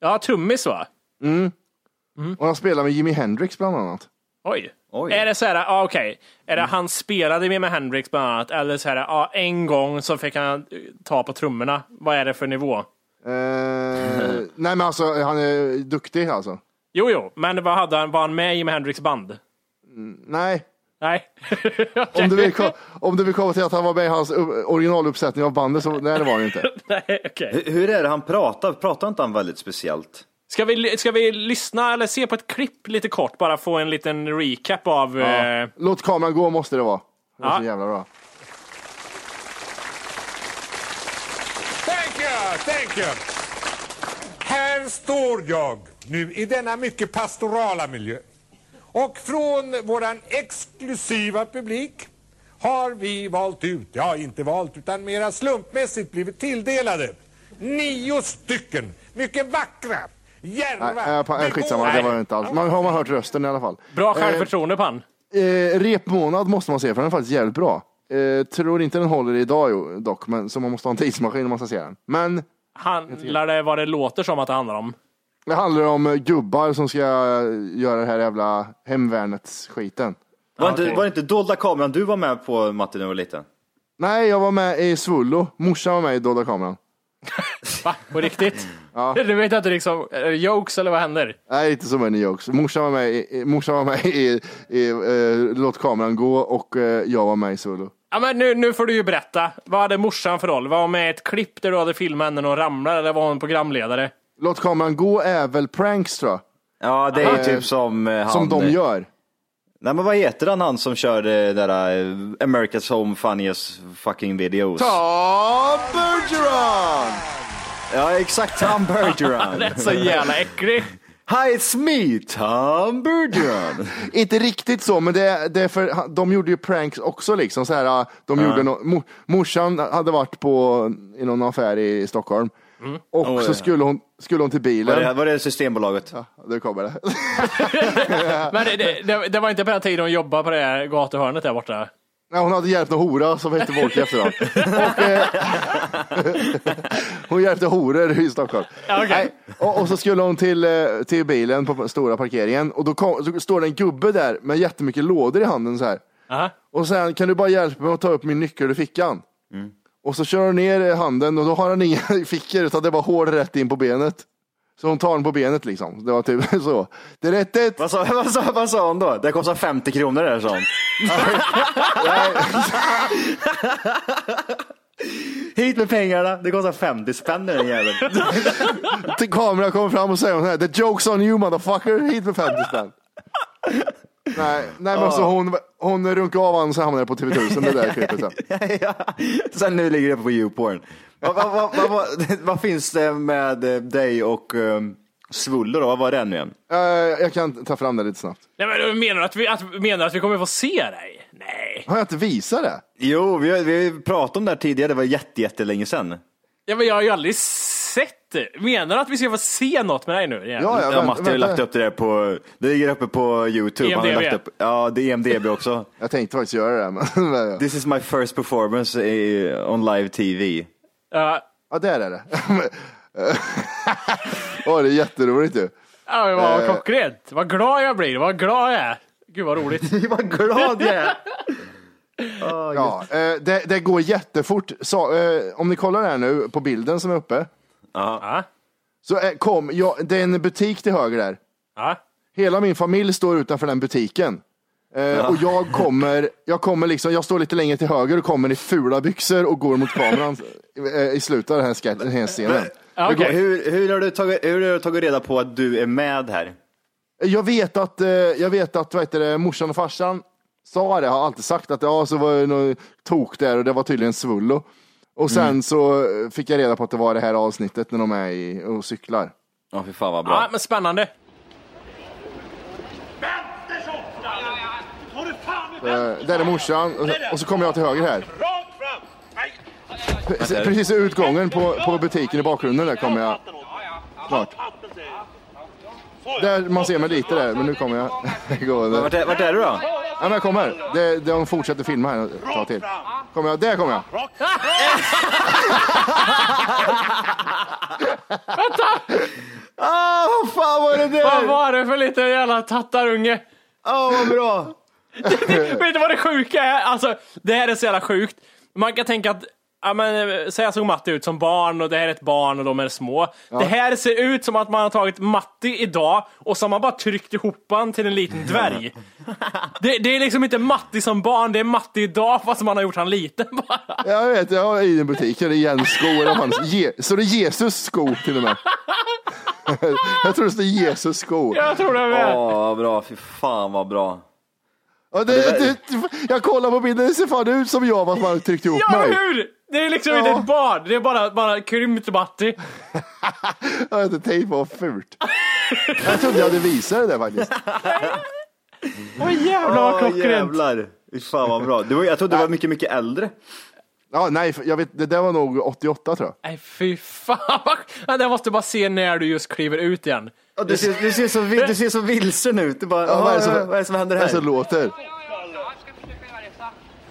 Ja, trummis va? Och han spelar med Jimi Hendrix bland annat. Oj. Oj. Är det så här, ja okej, är det han spelade med med Hendrix bland annat, eller så här, ja en gång så fick han ta på trummorna. Vad är det för nivå? Eh, nej men alltså han är duktig alltså. Jo, jo, men vad hade han, var han med i med Hendrix band? Nej, Nej. om du, vill, om du vill komma till att han var med i hans originaluppsättning av bandet så nej det var han inte. Nej, okej. Hur, hur är det han pratar? Pratar inte han väldigt speciellt? Ska vi, ska vi lyssna eller se på ett klipp lite kort, bara få en liten recap av... Eh, Låt kameran gå måste det vara. Det är Ja. så jävla bra. Thank you, thank you. Här står jag nu i denna mycket pastorala miljö. Och från våran exklusiva publik har vi valt ut, ja inte valt utan mera slumpmässigt blivit tilldelade nio stycken mycket vackra, järva, Nej, äh, pa- äh, skitsamma, det var inte alls. Man har man hört rösten i alla fall. bra självförtroende på han. Eh, repmånad måste man se för den är faktiskt jävligt bra. Eh, tror inte den håller idag dock, men så man måste ha en tidsmaskin om man ska se den. Men Handlar det vad det låter som att det handlar om? Det handlar om eh, gubbar som ska eh, göra det här jävla hemvärnets skiten. Var, okej. inte, var det inte dolda kameran du var med på Matti när du var liten? Nej, jag var med i Svullo. Morsan var med i Dolda kameran. Va? På riktigt? Du vet inte liksom, är det jokes eller vad händer? Nej, inte så many jokes. Morsan var med i, i- morsan var med i, i eh, Låt kameran gå och eh, jag var med i Svullo. Ja, men nu, nu får du ju berätta. Vad hade morsan för roll? Var hon med i ett klipp där du hade filmat henne när hon ramlade eller var hon programledare? Låt kameran gå är väl pranks tror jag. Ja, det är ju Eh, typ som eh, han... Som de gör. Nej men vad heter han, han som kör det där eh, America's Home Funniest Fucking Videos? Ta Bergeron! Ja exakt, Tom Bergeron. Det är så jävla äcklig. Hi it's me, Tom Bergeron. Inte riktigt så, men det, det är för de gjorde ju pranks också liksom. Så här, de gjorde no, mo, morsan hade varit på, i någon affär i Stockholm och Oj. så skulle hon, skulle hon till Var bilen. det, var det Systembolaget? Ja, det kommer det. Men det, det, det, var inte på den tiden hon jobbade på det här gatuhörnet där borta. Nej, hon hade hjälpt en hora som hette Volker efteråt. Och, eh, hon hjälpte horor i Stockholm. Ja, okej. Nej, och, och så skulle hon till, eh, till bilen på stora parkeringen och då kom, så står det en gubbe där med jättemycket lådor i handen så här. Aha. Och sen kan du bara hjälpa mig att ta upp min nyckel ur fickan? Och så kör hon ner handen och då har han inga fickor utan det var hål rätt in på benet. Så hon tar den på benet liksom. Det var typ så. Det är rätt ett. Vad sa, vad, sa, vad sa hon då? Det kostar 50 kronor där sa hon. Hit med pengarna, det kostar 50 spänn den jäveln. Till kameran kommer fram och säger hon här, the joke's on you motherfucker, hit med 50 spänn. Nej, nej men så hon, hon runkade av honom så hamnade jag på TV1000 det där klippet sen. ja. Sen nu ligger det på YouPorn. Vad, vad, vad, vad, vad, finns det med dig och um, Svulle då? Vad var det nu igen? Eh, jag kan ta fram det lite snabbt. Nej, men du menar att vi, att, menar du att vi kommer få se dig? Nej. Har jag inte visat det? Jo, vi har, vi pratat om det här tidigare, det var jätte, jättelänge sedan. Ja, men jag har ju aldrig det. Menar du att vi ska få se något med dig nu? igen? Ja, ja, Ja, Matti har lagt upp det där på, det ligger uppe på YouTube. Han har IMDb. lagt upp, ja, det är EMDB också. Jag tänkte faktiskt göra det, men men- This is my first performance i, on live TV. Ja, ja, där är det. Åh, det är jätteroligt ju. ja, det var Eh. klockrent. Vad glad jag blir. Vad glad jag är. Gud vad roligt. Vad glad jag är! Ja, eh, det, det går jättefort. Så, eh, om ni kollar här nu på bilden som är uppe. Ja, Så eh, kom, ja, det är en butik till höger där. ja. Hela min familj står utanför den butiken. Eh, Och jag kommer, jag kommer liksom, jag står lite längre till höger och kommer i fula byxor och går mot kameran eh, i slutet av den här, ske- den här scenen. Ja, okej. Hur, hur, har du tagit, hur har du tagit reda på att du är med här? Jag vet att, eh, jag vet att vad heter det, morsan och farsan sa det, har alltid sagt att ja, så var det något tok där och det var tydligen svullo. Och sen så eh, fick jag reda på att det var det här avsnittet när de är i, och cyklar. Ja, fy fan vad bra. ja men spännande. Eh, där är morsan och, och så kommer jag till höger här. Pre- Precis i utgången på, på butiken i bakgrunden där kommer jag snart. Där man ser mig lite där, men nu kommer jag gående. Vart är, vart är du då? Ja, men jag kommer. Det, de fortsätter filma här ett tag till. Kommer jag? Där kommer jag. Ah, vad fan var det där? Vad var det för liten jävla tattarunge? Åh, vad bra! Vet du vad det sjuka är? Alltså, det här är så jävla sjukt. Man kan tänka att, ja men, så här såg Matti ut som barn och det här är ett barn och de är små. Det här ser ut som att man har tagit Matti idag och så har man bara tryckt ihop han till en liten dvärg. Det, det är liksom inte Matti som barn, det är Matti idag fast man har gjort han liten bara. Jag vet, jag är i en butik. Det är Jens sko. Eller vad fan. Je, så det är Jesus sko till och med. jag tror det står Jesus sko. Jag tror det med. Åh, vad bra. Fy fan vad bra. Ja, det, det, jag kollar på bilden, det ser fan ut som jag fast man har tryckt ihop Ja, mig. hur? Det är liksom inte Ja. ett barn, det är bara, bara krympt Matti. Jag har inte tänkt på vad fult. Jag trodde jag hade visat det där faktiskt. Åh jävlar vad Åh, klockrent. jävlar. Fy fan vad bra. Du, var- jag trodde du var mycket, mycket äldre. Ja, nej, jag vet, det där var nog 88 tror jag. Nej fy fan. vad- Jag måste bara se när du just kliver ut igen. Ja, du, ser, du, ser så, du ser så vilsen ut. Du bara, vad, är det som, vad är det som händer Det är så här? låter.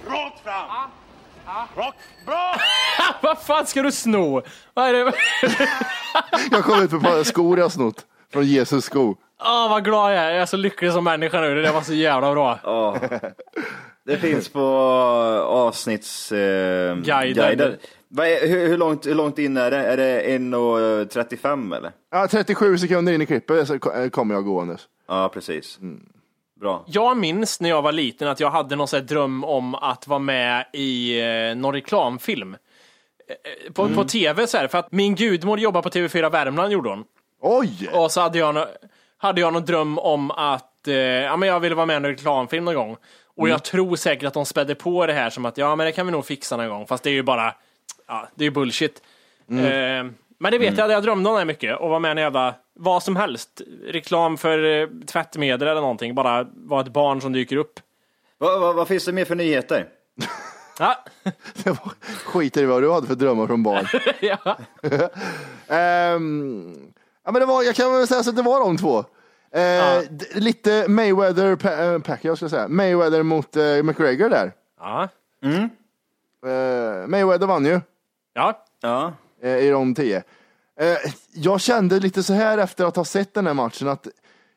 Rakt fram! Rakt. Bra! Vad fan ska du sno? Vad är det? Jag kom ut med ett par skor jag snott. Från Jesus sko. Åh vad glad jag är. Jag är så lycklig som människa nu. Det där var så jävla bra. Ja. Det finns på avsnittsguider. Eh, Guiden. guider. Vad är, hur, hur, långt, hur långt in är det? Är det 1.35 eller? Ja, 37 sekunder in i klippet ko- kommer jag gåendes. Ja, precis. Bra. Jag minns när jag var liten att jag hade någon sån dröm om att vara med i eh, någon reklamfilm. Eh, På, på tv så här, för att min gudmor jobbar på TV4 Värmland gjorde hon. Oj! Och så hade jag, hade jag någon dröm om att eh, ja, men jag ville vara med i en reklamfilm någon gång. Och jag tror säkert att de spädde på det här som att ja men det kan vi nog fixa någon gång. Fast det är ju bara, ja det är ju bullshit. Eh, men det vet jag, jag drömde om det här mycket och var med i en jävla vad som helst. Reklam för eh, tvättmedel eller någonting. Bara var ett barn som dyker upp. Vad, vad, vad finns det mer för nyheter? Ja, Skiter i vad du hade för drömmar från barn. ja. Ehm, ja, men det var, jag kan väl säga så att det var de två. Eh, d- Lite Mayweather, pa- äh, Pacquiao ska jag säga. Mayweather mot eh, McGregor där. ja. Eh, Mayweather vann ju ja. Ja. eh, i rond 10. Eh, jag kände lite så här efter att ha sett den här matchen att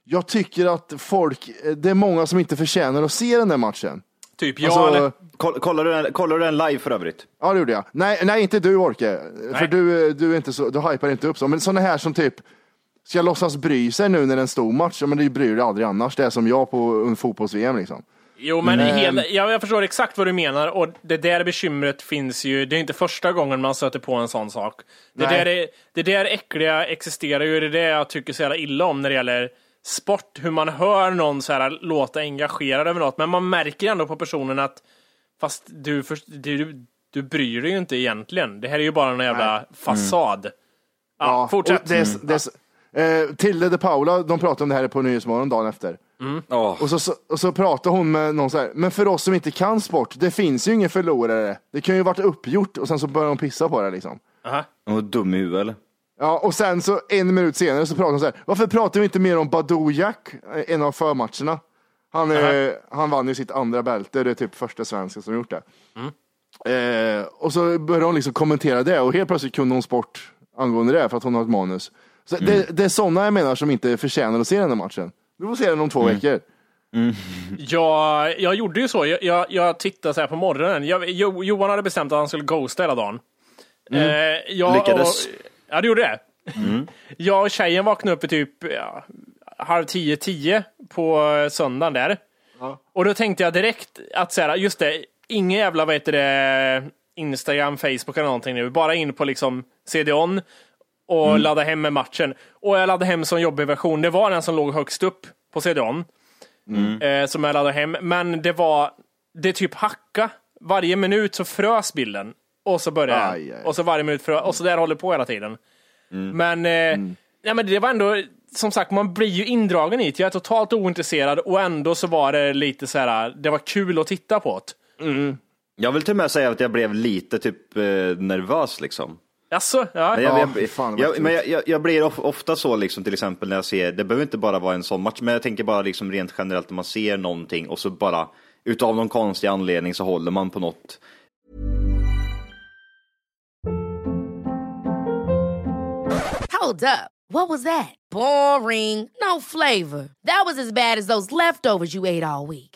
jag tycker att folk, eh, det är många som inte förtjänar att se den här matchen. Typ Alltså, eller? Koll, kollar, du den, kollar du den live för övrigt? Ja, det gjorde jag. Nej, nej inte du Orke. För du, du, är inte så, du hypar inte upp så. Men sådana här som typ ska låtsas bry sig nu när det är en stor match. Ja, men det bryr dig aldrig annars. Det är som jag på en fotbolls-VM liksom. Jo, men hela, ja, jag förstår exakt vad du menar och det där bekymret finns ju. Det är inte första gången man stöter på en sån sak. Det Nej. där, är, det där äckliga existerar ju. Det är det jag tycker så jävla illa om när det gäller sport. Hur man hör någon så här låta engagerad över något, men man märker ändå på personen att fast du, för, du, du bryr dig ju inte egentligen. Det här är ju bara en jävla fasad. Ja, fortsätt. och Det är, det är, så- eh, Tilde de Paula, de pratade om det här på Nyhetsmorgon dagen efter. Ja. Och så, så, och så pratade hon med någon så här, men för oss som inte kan sport, det finns ju ingen förlorare. Det kan ju varit uppgjort och sen så börjar de pissa på det liksom. Aha. Hon var dum i huvudet eller? Ja, och sen så en minut senare så pratar de så här, varför pratar vi inte mer om Badou Jack, eh, en av förmatcherna? Han, eh, han vann ju sitt andra bälte, det är typ första svensken som gjort det. Eh, och så började hon liksom kommentera det och helt plötsligt kunde hon sport angående det för att hon har ett manus. Så det, det är sådana jag menar som inte förtjänar att se den här matchen. Du får se den om två veckor. Jag, jag gjorde ju så. Jag, jag, jag tittade så här på morgonen. Jag, Jo- Johan hade bestämt att han skulle ghosta hela dagen. Eh, jag, Lyckades. Och, ja, det gjorde det. Jag och tjejen vaknade upp vid typ ja, halv tio, tio på söndagen där. Och då tänkte jag direkt att så här, just det, ingen jävla vad heter det, Instagram, Facebook eller någonting nu. Bara in på liksom CD-ON och ladda hem med matchen. Och jag laddade hem som jobbig version. Det var den som låg högst upp på CD-ON eh, som jag laddade hem. Men det var, det typ hacka. Varje minut så frös bilden. Och så började. Aj, aj. Och så varje minut frös, och så där håller på hela tiden. Men, eh, nej, men det var ändå, som sagt, man blir ju indragen i det. Jag är totalt ointresserad och ändå så var det lite så här, det var kul att titta på det. Jag vill till och med säga att jag blev lite typ eh, nervös liksom. Jaså? Ja. Jag, Ja, jag, fy fan, jag, men jag, jag, jag blir of, ofta så liksom till exempel när jag ser, det behöver inte bara vara en sån match, men jag tänker bara liksom rent generellt när man ser någonting och så bara utav någon konstig anledning så håller man på något. Hold up. What was that? Boring. No flavor. That was as bad as those leftovers you ate all week.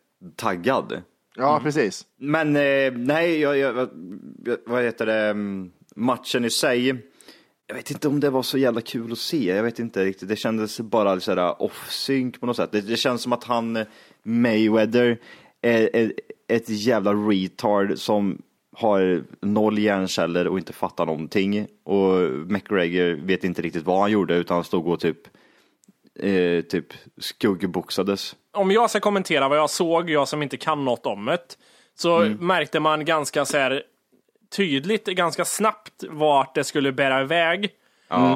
taggad. Ja, precis. Men eh, nej, jag, jag, vad heter det, mm, matchen i sig. Jag vet inte om det var så jävla kul att se. Jag vet inte riktigt. Det kändes bara sådär off-sync på något sätt. Det, det känns som att han, eh, Mayweather, är, är ett jävla retard som har noll hjärnceller och inte fattar någonting. Och McGregor vet inte riktigt vad han gjorde utan han stod och typ, eh, typ skuggboxades. Om jag ska kommentera vad jag såg, jag som inte kan något om det, så märkte man ganska så här tydligt, ganska snabbt vart det skulle bära iväg.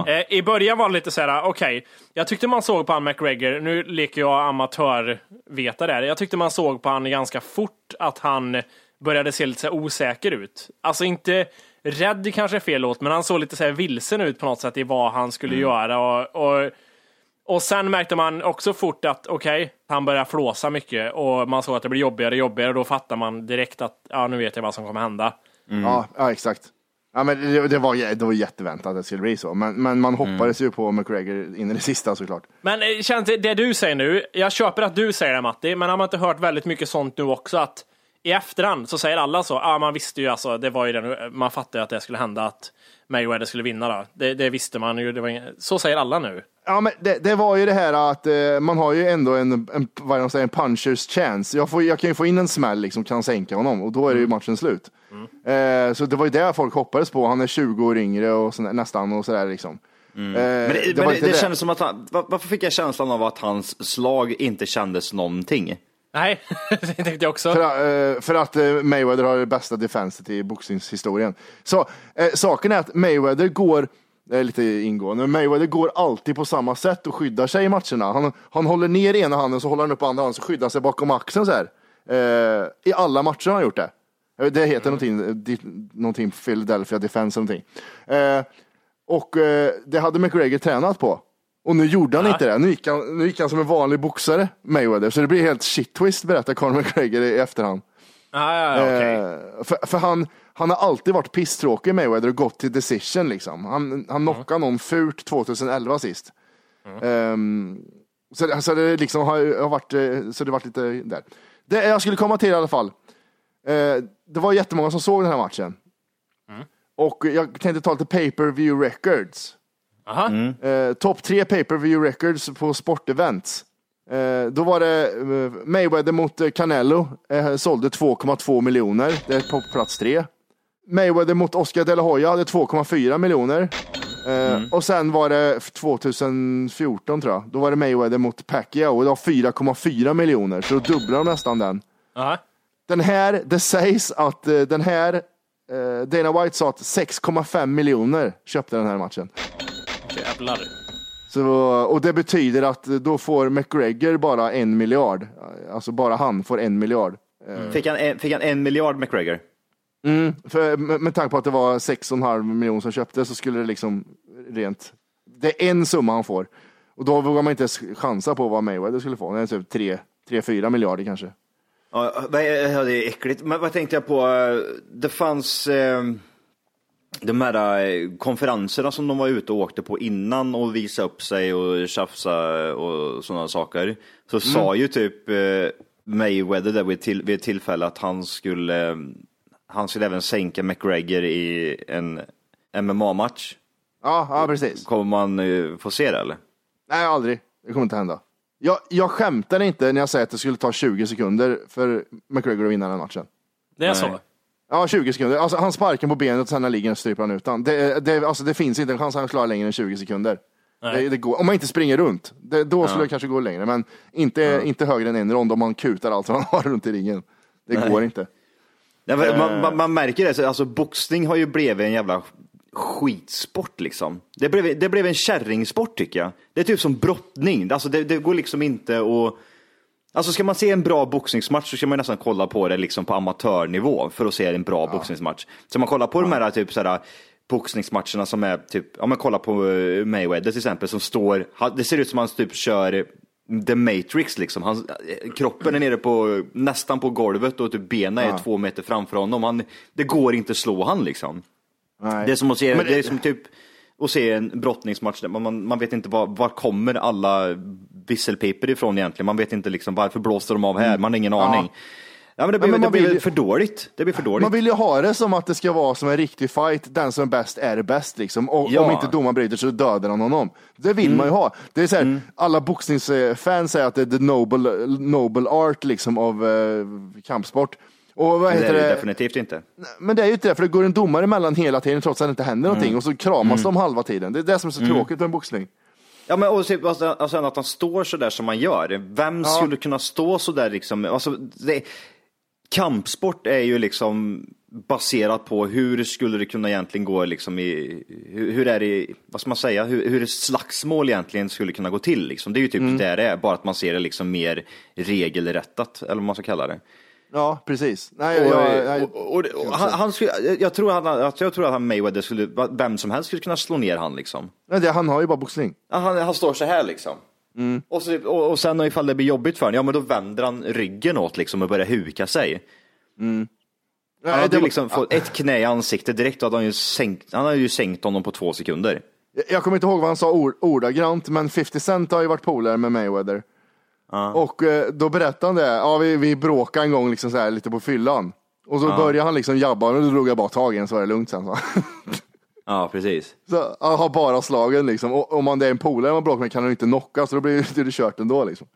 Eh, I början var det lite så här, okej, jag tyckte man såg på han McGregor, nu leker jag amatörvetare där, jag tyckte man såg på han ganska fort att han började se lite så här osäker ut. Alltså inte rädd kanske är fel låt, men han såg lite så här vilsen ut på något sätt i vad han skulle göra och, och Och sen märkte man också fort att okej, han började flåsa mycket och man såg att det blir jobbigare och jobbigare och då fattar man direkt att ja, nu vet jag vad som kommer hända. Ja, ja, exakt. Ja, men det, det, var, det var jätteväntat att det skulle bli så, men, men man hoppades ju på McGregor in i det sista såklart. Men eh, känns det, det du säger nu, jag köper att du säger det Matti, men har man inte hört väldigt mycket sånt nu också att i efterhand så säger alla så, ja ah, man visste ju alltså, det var ju det, man fattade ju att det skulle hända att Mayweather skulle vinna då. Det, det visste man ju, det var ingen, så säger alla nu. Ja, men det, det var ju det här att eh, man har ju ändå en, en, vad de säger, en punchers chance. Jag, får, jag kan ju få in en smäll liksom, kan sänka honom och då är det ju matchen slut. Eh, så det var ju det folk hoppades på. Han är 20 år yngre och så, nästan och sådär liksom. Eh, Men det, men var det, det kändes som att han, var- varför fick jag känslan av att hans slag inte kändes någonting? Nej, det tänkte jag också. För, eh, för att eh, Mayweather har det bästa defenset i boxningshistorien. Så eh, saken är att Mayweather går, det är lite ingående, Mayweather går alltid på samma sätt och skyddar sig i matcherna. Han, han håller ner ena handen så håller han upp andra handen så skyddar sig bakom axeln så här. Eh, I alla matcher har han gjort det. Det heter någonting, någonting Philadelphia Defense någonting. Eh, och det hade McGregor tränat på. Och nu gjorde han inte det. Nu gick, han, nu gick han som en vanlig boxare, Mayweather. Så det blir helt shit twist berättar Conor McGregor i efterhand. Ah, ja, ja, okej. Eh, för för han, han har alltid varit pisstråkig Mayweather och gått till decision liksom. Han, han knockade någon fult 2011 sist. Ehm, så, så det liksom har, har varit, eh, så det varit lite där. Det jag skulle komma till i alla fall. Eh, det var jättemånga som såg den här matchen. Och jag tänkte ta lite pay-per-view records. Aha. Eh, Topp tre pay-per-view records på sportevents. Eh, då var det eh, Mayweather mot eh, Canelo, eh, sålde 2,2 miljoner. Det är på plats tre. Mayweather mot Oscar De La Hoya hade 2,4 miljoner. Eh, Och sen var det 2014 tror jag, då var det Mayweather mot Pacquiao och det var 4,4 miljoner, så då dubblar de nästan den. Aha. Den här, det sägs att den här, eh, Dana White sa att 6,5 miljoner köpte den här matchen. Jävlar. Så, och det betyder att då får McGregor bara en miljard. Alltså bara han får en miljard. Eh, Fick, han en, fick han en miljard McGregor? Mm, för, med, med tanke på att det var 6,5 miljoner som köpte så skulle det liksom rent... Det är en summa han får. Och då vågar man inte ens chansa på vad Mayweather skulle få. Det är typ 3-4 miljarder kanske. Ja, det är äckligt. Men vad tänkte jag på? Det fanns eh, de här eh, konferenserna som de var ute och åkte på innan och visa upp sig och tjafsa och sådana saker. Så sa ju typ eh, Mayweather där vid, till, vid ett tillfälle att han skulle, han skulle även sänka McGregor i en MMA-match. Ja, ja precis. Kommer man eh, få se det eller? Nej, aldrig. Det kommer inte hända. Jag, jag skämtar inte när jag säger att det skulle ta 20 sekunder för McGregor att vinna den matchen. Det är Nej. så? Ja, 20 sekunder. Alltså, han sparkar på benet och sen när ligger stryper han ut han. Det, det, alltså, det finns inte en chans att han klarar längre än 20 sekunder. Det, det går, om man inte springer runt, det, då skulle det kanske gå längre. Men inte, inte högre än en rond om man kutar allt vad han har runt i ringen. Det Nej. går inte. Ja, man, man, man märker det, så alltså boxning har ju blivit en jävla skitsport liksom. Det blev, det blev en kärringsport tycker jag. Det är typ som brottning, alltså det, det går liksom inte att Alltså ska man se en bra boxningsmatch så ska man nästan kolla på det liksom på amatörnivå för att se en bra boxningsmatch. Så man kollar på de här typ såhär boxningsmatcherna som är typ, ja men kolla på eh, Mayweather till exempel som står, det ser ut som han typ kör The Matrix liksom. Han, eh, kroppen är nere på, nästan på golvet och typ benen är Ja. två meter framför honom. Han, det går inte att slå han liksom. Nej. Det är som att se, Men det är som typ att se en brottningsmatch där man, man, man vet inte var, var kommer alla visselpiper ifrån egentligen. Man vet inte liksom varför blåste de av här, man har ingen aning. Ja, men det blir, men man det blir vill ju- för dåligt. Det blir för dåligt. Man vill ju ha det som att det ska vara som en riktig fight. Den som är bäst är bäst liksom. Och Ja. om inte domaren bryter så dödar han honom. Det vill man ju ha. Det är så här, Alla boxningsfans säger att det är the noble, noble art liksom av eh, kampsport. Och vad det heter är det det? definitivt inte. Men det är ju inte det, för det går en domare emellan hela tiden trots att det inte händer någonting. Och så kramas de halva tiden. Det är det som är så tråkigt med boxning. Ja, men och så- alltså, alltså att han står så där som man gör. Vem skulle kunna stå så där liksom? Alltså, det, kampsport är ju liksom baserat på hur skulle det kunna egentligen gå liksom i, hur, hur är det, vad ska man säga, hur, hur ett slagsmål egentligen skulle kunna gå till liksom. Det är ju typ det det är, bara att man ser det liksom mer regelrättat, eller vad man ska kalla det. Ja, precis. Nej, Och, jag, jag, och, och, och, han, han skulle, jag tror han, att jag tror att han Mayweather skulle, vem som helst skulle kunna slå ner han liksom. nej, det, han har ju bara boxning. Han, han står så här liksom. Och, så, och, och sen ifall det blir jobbigt för honom, ja men då vänder han ryggen åt liksom och börjar huka sig. Han Nej, hade det ju var- liksom fått ett knä i ansiktet direkt och hade han ju sänkt, han hade ju sänkt honom på två sekunder. Jag kommer inte ihåg vad han sa ord, ordagrant, men 50 Cent har ju varit polare med Mayweather. Och eh, då berättade han det, ja vi, vi bråkade en gång liksom så här, lite på fyllan. Och så började han liksom jabba och då drog jag bara tag i en så var det lugnt sen. Så, Ja, precis. så han har bara slagen liksom. Och om man det är en polare man bråkar med kan han inte knocka så då blir det, det kört ändå liksom.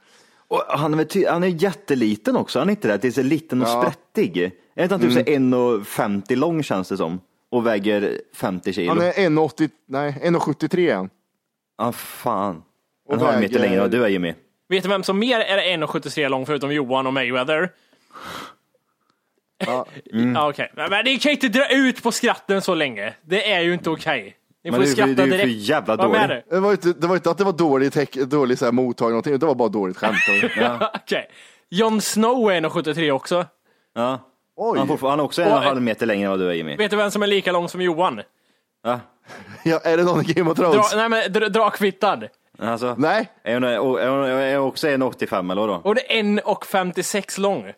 Och han, är, han är jätteliten också, han är inte det? Det är så liten och Ja. sprättig. Är inte han typ så 1,50 lång känns det som? Och väger 50 kilo. Han är 1,80, nej 1,73 är han. Ja, fan. Han har en meter längre än vad du är Jimmy. Vet du vem som mer är 1,73 lång förutom Johan och Mayweather? Ja. Ja, okej. Men men ni kan inte dra ut på skratten så länge. Det är ju inte okej. Ni Men får det är- skratta det är ju för direkt. jävla dåligt. det? Det var, inte, det var inte att det var dåligt så här, mottagning, någonting, det var bara dåligt skämt. Okej. Jon Snow är 1,73 också. Ja. Oj, Han, får, han är också en och halv meter längre än vad du är Jimmy. Vet du vem som är lika lång som Johan? Ja. ja, är det någon i Game of Dra, Thrones? nej men dra- Drakfittan. Alltså, Nej, är hon, är hon, är hon också 1,85 eller? Och det är 1,56 lång.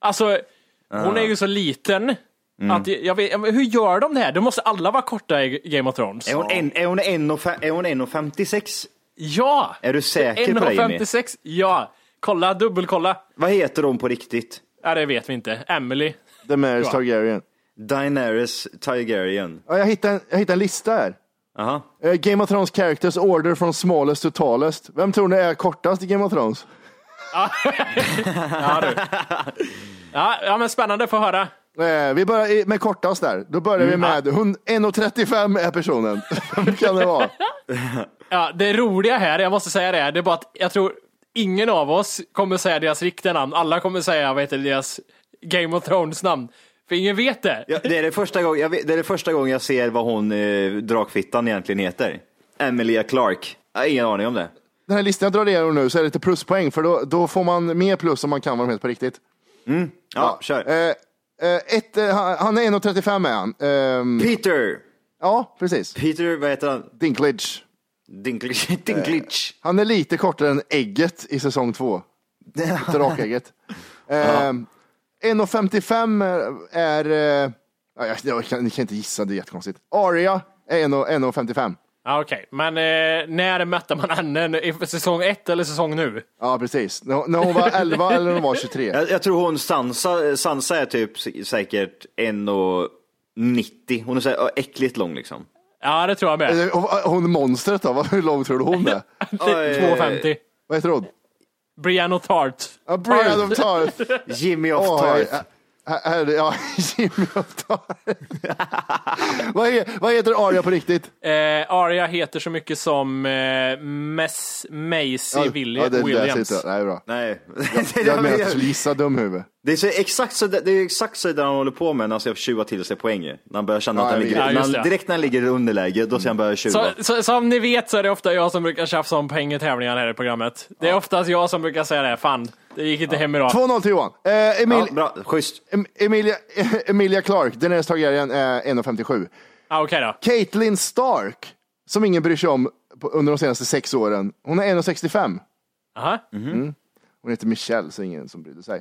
Alltså, hon är ju så liten. Mm. Att jag vet, hur gör de det här? De måste alla vara korta i Game of Thrones. Är hon, en, är hon, en och, fe- är hon 1,56? Ja! Är du säker på det Jimmy? 1,56. Ja. Kolla, dubbelkolla. Vad heter hon på riktigt? Ja, det vet vi inte. Emily. Daenerys. Targaryen. Daenerys Targaryen. Ja, jag, hittade en, jag hittade en lista här. Aha. Eh, Game of Thrones characters order from smallest to tallest. Vem tror ni är kortast i Game of Thrones? Ja, du. Ja, ja, men spännande. Få höra. Eh, vi börjar i- med kortast där. Då börjar vi med hon- 1,35 är personen. Vem kan det vara? Ja, det roliga här, jag måste säga det, det är bara att jag tror ingen av oss kommer säga deras riktiga namn. Alla kommer säga, vad heter det, deras Game of Thrones namn. För ingen vet det. Ja, det, är det, första gång, jag vet, det är det första gången jag ser vad hon eh, drakfittan egentligen heter. Emilia Clark. Jag har ingen aning om det. Den här listan jag drar igenom nu så är det lite pluspoäng för då, då får man mer plus om man kan vad de heter på riktigt. Ja, kör. Eh, eh, ett, eh, han är 1,35 är han. Ehm, Peter. ja, precis. Peter, vad heter han? Dinklage. Dinklage. Dinklage. Han är lite kortare än ägget i säsong två. Drakägget. Ehm, 1,55 är... är eh, ja, jag, jag kan, ni kan inte gissa, det är jättekonstigt. Aria är 1,- 1,55. Ja, Okej, men eh, när mötte man henne? I säsong ett eller säsong nu? Ja, precis. När, när hon var 11 eller när hon var 23. Jag, jag tror hon Sansa, Sansa är typ säkert 1,90. Hon är så här, äckligt lång liksom. Ja, det tror jag med. Eh, Hon är monstret då, hur lång tror du hon är? 2,50. Vad heter hon? Brienne och Tart. Ja, Brian of Tarth. Jimmy of Åh, Tarth. här- är det- Ja, Jimmy of Tarth. vad, är, vad heter Aria på riktigt? Eh, Arya heter så mycket som eh, Mess, Maisie Ja, William, ja, det Williams. inte. Nej, bra. Nej. Jag menar att jag skulle gissa dumhuvud. Det är, så exakt så, det är exakt så där han håller på med när han ska tjuva till sig poäng. När han börjar känna Ja, att han jag ligger. Ja, när han, direkt när han ligger i underläge, då ska han börja tjuva. Så, så, som ni vet så är det ofta jag som brukar tjafsa om poäng i tävlingar här i programmet. Det är oftast jag som brukar säga det. Fan, det gick inte hem idag. 2-0 till Johan. Eh, Emil, Ja, bra, schysst. Em- Emilia, Emilia Clark, Daenerys Targaryen, är 1,57. Ah, Okej då. Caitlyn Stark, som ingen bryr sig om på- under de senaste sex åren, hon är 1,65. Aha. Hon heter Michelle, så ingen som brydde sig.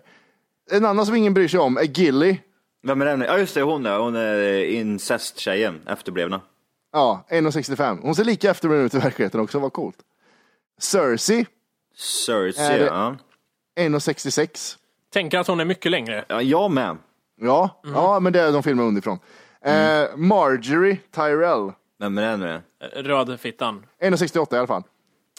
En annan som ingen bryr sig om är Gilly. Vem är den? Ja just det, hon är, hon är incesttjejen, efterblivna. Ja, 1,65. Hon ser lika efterbliven ut i verkligheten också, vad coolt. Cersei, Cersei, Är det- ja. 1,66. Tänker att hon är mycket längre. ja. Jag med. Ja, ja, men det är de filmar underifrån. Eh, Marjorie Tyrell, Vem är den med? Rödfittan. 1,68 i alla fall.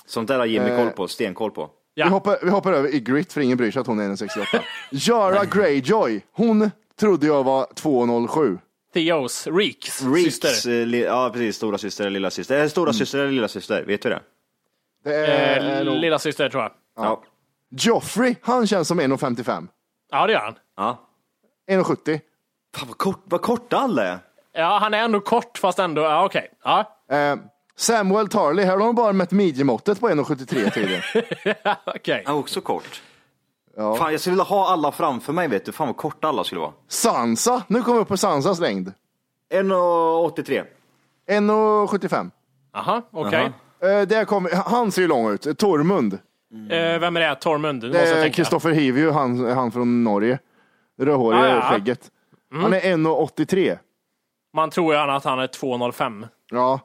Sånt där har Jimmy Eh. koll på, stenkoll på. Ja. Vi, hoppar, vi hoppar över i Grit för ingen bryr sig att hon är 1,68. Jara Greyjoy, hon trodde jag var 2,07. Theos, Reeks, Reeks, syster. eh, li, ja precis, stora syster eller lilla syster. Är stora syster eller lilla syster? Vet vi det? Det är Eh, nog- lilla syster tror jag. Ja. Joffrey, han känns som 1,55. Ja, det gör han. ja. 1,70. Fan vad, kort, vad korta alla är. Ja, han är ändå kort fast ändå, ja okej. Ja. Eh, Samuel Tarley, här har de bara mätt midjemåttet på 1,73 tydligen. Okej. Ja, också kort. Ja. Fan, jag skulle vilja ha alla framför mig vet du. Fan vad korta alla skulle vara. Sansa, nu kommer vi upp på Sansas längd. 1,83. 1,75. Aha, okej. Eh, där kom, han ser ju lång ut. Tormund. Eh, vem är det? Tormund? Nu Det måste jag är tänka. Kristoffer Hivju, han, han från Norge. Rödhåriga Ah, ja. skägget. Han är 1,83. Man tror ju att han är 2,05. Ja.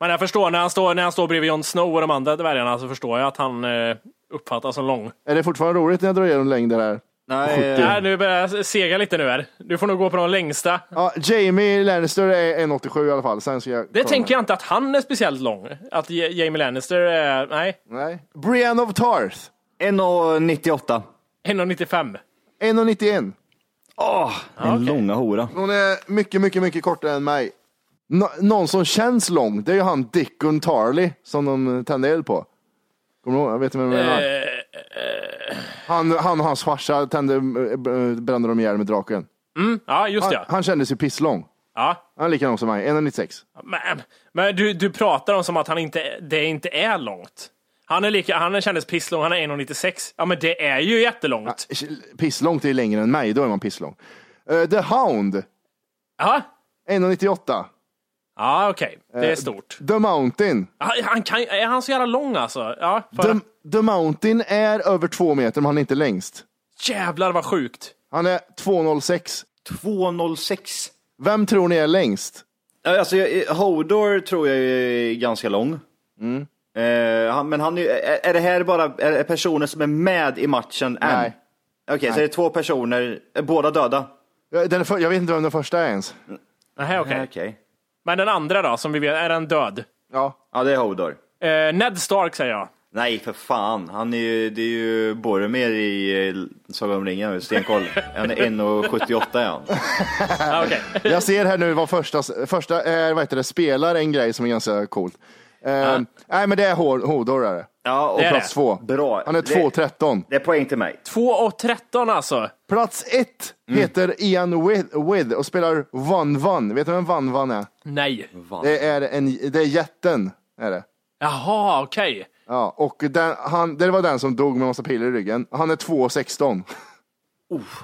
Men jag förstår, när han står, när han står bredvid Jon Snow och de andra dvärgarna så förstår jag att han eh, uppfattas som lång. Är det fortfarande roligt när jag drar igenom längder här? Nej, Nej, nu börjar jag sega lite nu här. Du får nog gå på de längsta. Ja, Jamie Lannister är 1,87 i alla fall. Sen ska jag Det tänker jag inte att han är speciellt lång. Att J- Jamie Lannister är, nej, Nej. Brienne of Tarth. 1,98. 1,95. 1,91. Åh, den långa hora. Hon är mycket, mycket, mycket kortare än mig. Nå- någon som känns lång, det är ju han Dickon Tarley som de tände eld på. Kommer du ihåg? Jag vet inte vem det är. Eh, Han, han och hans farsa tände, eh, brände de ihjäl med draken. mm, ja, just Han, det. han kändes ju pisslång. Ja. Han är lika lång som mig, 1,96. Men, men du, du pratar om som att han inte, det inte är långt. Han är lika, han kändes pisslång, han är 1,96. Ja men det är ju jättelångt. Pisslångt är ju längre än mig, då är man pisslång. Eh, The Hound, Ja, 1,98. Ja okej. Det är Eh, stort. The Mountain. Han, han kan, är han så jävla lång alltså? Ja, för, The, The Mountain är över två meter, men han är inte längst. Jävlar vad sjukt. Han är 2,06. 2,06. Vem tror ni är längst? Alltså, jag- Hodor tror jag är ganska lång. Mm. Eh, han, men han är, är är det här bara är det personer som är med i matchen än? Nej. Okej, så Nej. är det två personer, är båda döda? Jag, den för, jag vet inte vem den första är ens. Nej, okej. Okej. Men den andra då, som vi vet, är den död? Ja. Ja, det är Hodor. Eh, Ned Stark säger jag. Nej, för fan. Han är ju, det är ju Boromir i eh, Sagan om ringen, stenkoll. Han är 1,78 är han. Ja, okej. Jag ser här nu vad första, första är, vad heter det, spelar en grej som är ganska coolt. Eh, Nej men det är Hodor är det. Ja, och Det är Plats det. två. Bra. Han är Det- 2,13. Det är poäng till mig. 2 och 13 alltså. Plats ett heter Ian With, With och spelar Van Van. Vet du vem Van Van är? Nej. Det är, en, det är jätten. Är det. Jaha, okej. Ja, och den, han, det var den som dog med massa piller i ryggen. Han är 2,16.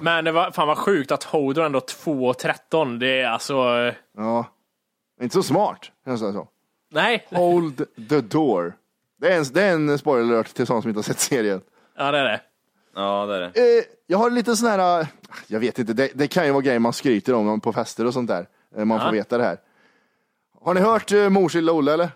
Men det var, fan vad sjukt att Hodor ändå 2 och 13. Det är alltså... eh, Ja, inte så smart. kan jag säga så. Nej. Hold the door. Det är en, det är en spoiler alert till sådana som inte har sett serien. Ja, det är det. Ja, det är det. Eh, jag har lite sån här, eh, jag vet inte, det, det kan ju vara grejer man skryter om på fester och sånt där. Eh, man får Ja. veta det här. Har ni hört uh, Mors lilla Olle eller?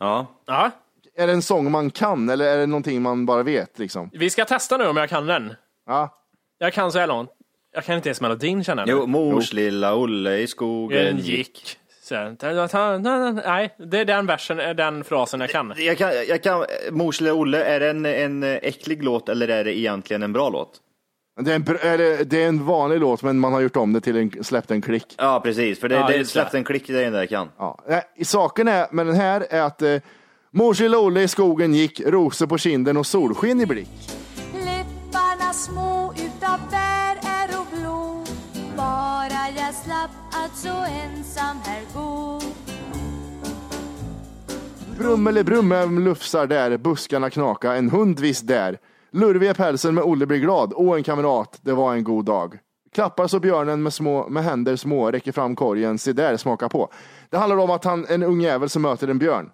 Ja. Ja. Är det en sång man kan eller är det någonting man bara vet liksom? Vi ska testa nu om jag kan den. Ja. Jag kan så här långt. Jag kan inte ens melodin känner jag. Jo, mors lilla Olle i skogen gick. Så här, Nej, det är den versen, är den frasen jag kan. Jag kan, jag kan, mors lilla Olle, är det en, en äcklig låt eller är det egentligen en bra låt? Det är, en, det, det är en vanlig låt men man har gjort om det till en, släppt en klick. Ja, precis, för det, Ja, det det. en klick, det är det enda jag kan. Ja. Saken är, med den här är att eh, Mors lilla Olle i skogen gick, rosor på kinden och solsken i blick. Läpparna små så ensam här gå Brummele brumme lufsar där, buskarna knaka, en hund visst där. Lurviga pälsen med Olle blir glad, åh en kamrat, det var en god dag. Klappar så björnen med, små, med händer små, räcker fram korgen, se där, smaka på. Det handlar om att han, en ung jävel som möter en björn.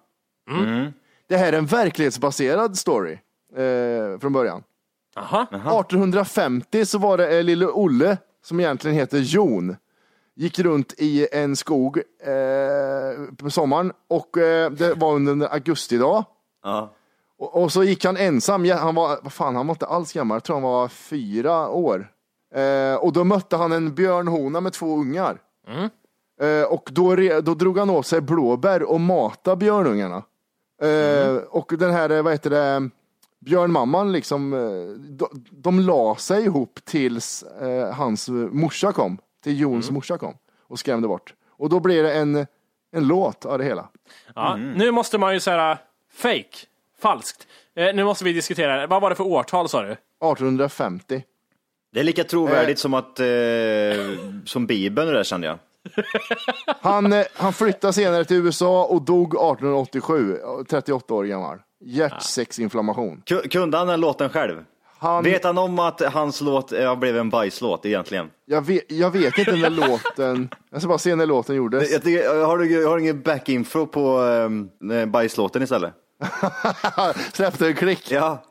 Det här är en verklighetsbaserad story eh, från början. Aha. 1850 så var det eh, lille Olle, som egentligen heter Jon, gick runt i en skog eh, på sommaren och eh, det var under en augustidag. Ja. Och, och så gick han ensam, Ja, han var, vad fan, han var inte alls gammal, jag tror han var fyra år. Eh, och då mötte han en björnhona med två ungar. Eh, och då, re, då drog han åt sig blåbär och matade björnungarna. Eh, Och den här, eh, vad heter det, björnmamman liksom, eh, de, de la sig ihop tills eh, hans morsa kom, till Jons morsa kom och skrämde bort. Och då blev det en, en låt av det hela. Ja, Nu måste man ju säga fake, falskt. Eh, nu måste vi diskutera, vad var det för årtal sa du? 1850. Det är lika trovärdigt som att, eh, som Bibeln det där kände jag. Han, eh, han flyttade senare till USA och dog 1887, 38 år gammal. Hjärtsäcksinflammation. Ku- Kunde han den låten själv? Han, Vet han om att hans låt eh, blev en bajslåt egentligen? jag, vet, jag vet inte när låten, jag ska bara se när låten gjordes. Jag tycker, har, du, har du ingen backinfo på um, bajslåten istället? släppte en klick. Ja.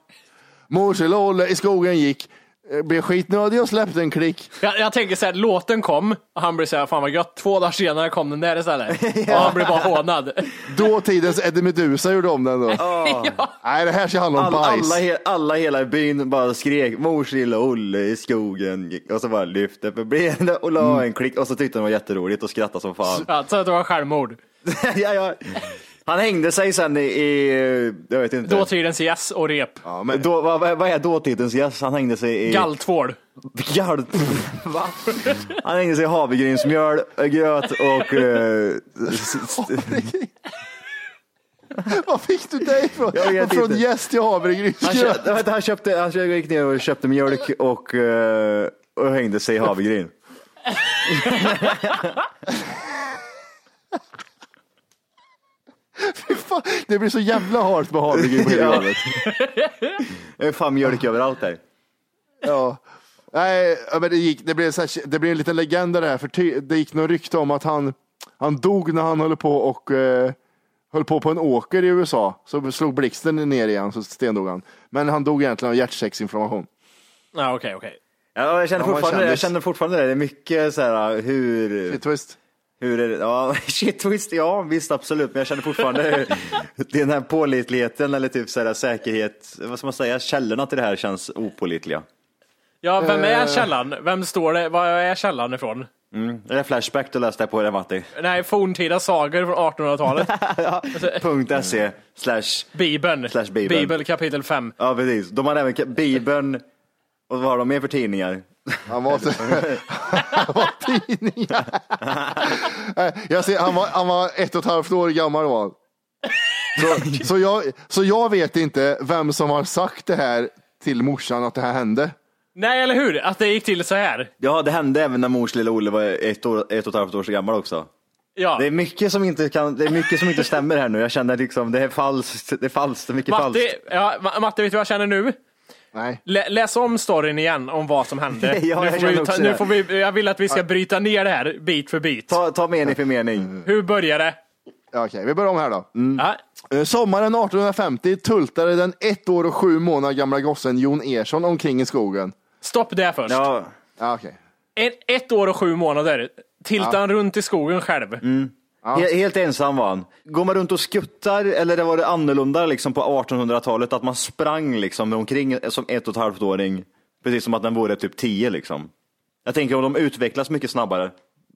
Mors lilla Olle i skogen gick, eh, blev skitnödig och släppte en klick. Jag, jag tänker så här, låten kom och han blir så här, fan vad gött. Två dagar senare kom den där istället. Och han blir bara hånad. Dåtidens Eddie Meduza gjorde om den då. Nej, det här ska handla om All, bajs. alla, he- alla hela i byn bara skrek mors lilla Olle i skogen gick", och så bara lyfte på benen och la Mm. en klick och så tyckte de det var jätteroligt och skrattade som fan. Ja, så att det var självmord. ja, ja. Han hängde sig sen i, i jag vet inte. Dåtidens yes och rep. Ja, men, Då, vad, vad är dåtidens gäst? Han hängde sig i... Galtvål. Gall... Va? Han hängde sig i havregrynsmjöl, äh, gröt och... eh, Vad fick du det ifrån? Jag vet Från inte. gäst till han, havregrynsgröt. köpte, vänta, han, köpte, han gick ner och köpte mjölk och, eh, och hängde sig i havregryn. Fan, Det blir så jävla halt med havregryn på hela landet. Det är fan mjölk överallt där. Ja. Nej, men det, gick, det, blev så här, det blev en liten legend det här, för ty, det gick något rykte om att han, han dog när han höll på och eh, höll på på en åker i USA. Så slog blixten ner igen, så stendog han. Men han dog egentligen av hjärtsäcksinflammation. Ja, okej, okej. Ja, jag känner fortfarande, jag känner fortfarande det. Det är mycket så här hur... Shit twist. Hur är det? Ja, shit twist, ja visst absolut, men jag känner fortfarande den här pålitligheten eller typ så här säkerhet, vad ska man säga, källorna till det här känns opålitliga. Ja, vem är Eh. källan? Vem står det? Var är källan ifrån? Mm. Är det Flashback du läste på det Matti? Nej, forntida sagor från 1800-talet. Punkt .se slash, Bibeln. Slash Bibeln. Bibel kapitel 5. ja precis. De har även Bibeln, och vad har de mer för tidningar? Han var, han var tidningar. Nej, jag ser, han, var, han var ett och ett halvt år gammal var. Så, så, jag, så jag vet inte vem som har sagt det här till morsan att det här hände. Nej, eller hur? Att det gick till så här. Ja, det hände även när mors lilla Olle var ett, år, ett och ett halvt år så gammal också. Ja. Det är mycket som inte, kan, det är mycket som inte stämmer här nu. Jag känner liksom, det är falskt, det är falskt, det är mycket Matti, falskt. ja, Ma- Matte, vet du vad jag känner nu? Nej. Lä, läs om storyn igen om vad som hände. Ja, nu jag får vi ta, nu får vi, jag vill att vi ska bryta ner det här bit för bit. Ta, ta mening för mening. Hur börjar det? Ja, Okej, vi börjar om här då. Ja. Eh, Sommaren 1850 tultade den ett år och sju månader gamla gossen Jon Ersson omkring i skogen. Stopp där först. Ja, Ja, okej. En, ett år och sju månader. Tiltade han runt i skogen själv? Mm. He, helt ensam var han. Går man runt och skuttar eller det var det annorlunda liksom på 1800-talet att man sprang liksom omkring som ett och ett halvt åring precis som att den vore typ tio liksom. Jag tänker om de utvecklas mycket snabbare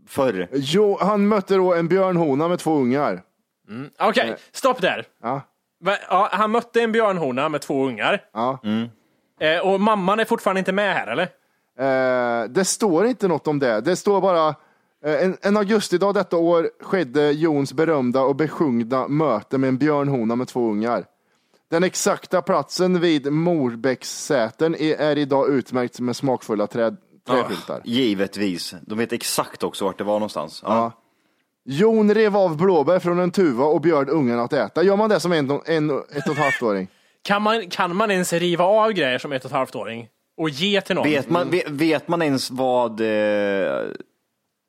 förr. Jo, han mötte då en björnhona med två ungar. Okej, stopp där. Ja, Va- Ja, han mötte en björnhona med två ungar. ja. Eh, och mamman är fortfarande inte med här, eller? Eh, det står inte något om det. Det står bara eh, en, en augustidag detta år skedde Jons berömda och besjungna möte med en björnhona med två ungar. Den exakta platsen vid Morbäckssätern är, idag utmärkt med smakfulla träd, träskyltar. Givetvis. De vet exakt också vart det var någonstans. Ja. Ja. Jon rev av blåbär från en tuva och bjöd ungarna att äta. Gör man det som en, en ett och ett halvt åring? Kan man, kan man ens riva av grejer som ett och ett halvt åring och ge till någon? Vet, man, vet, vet man ens vad, eh,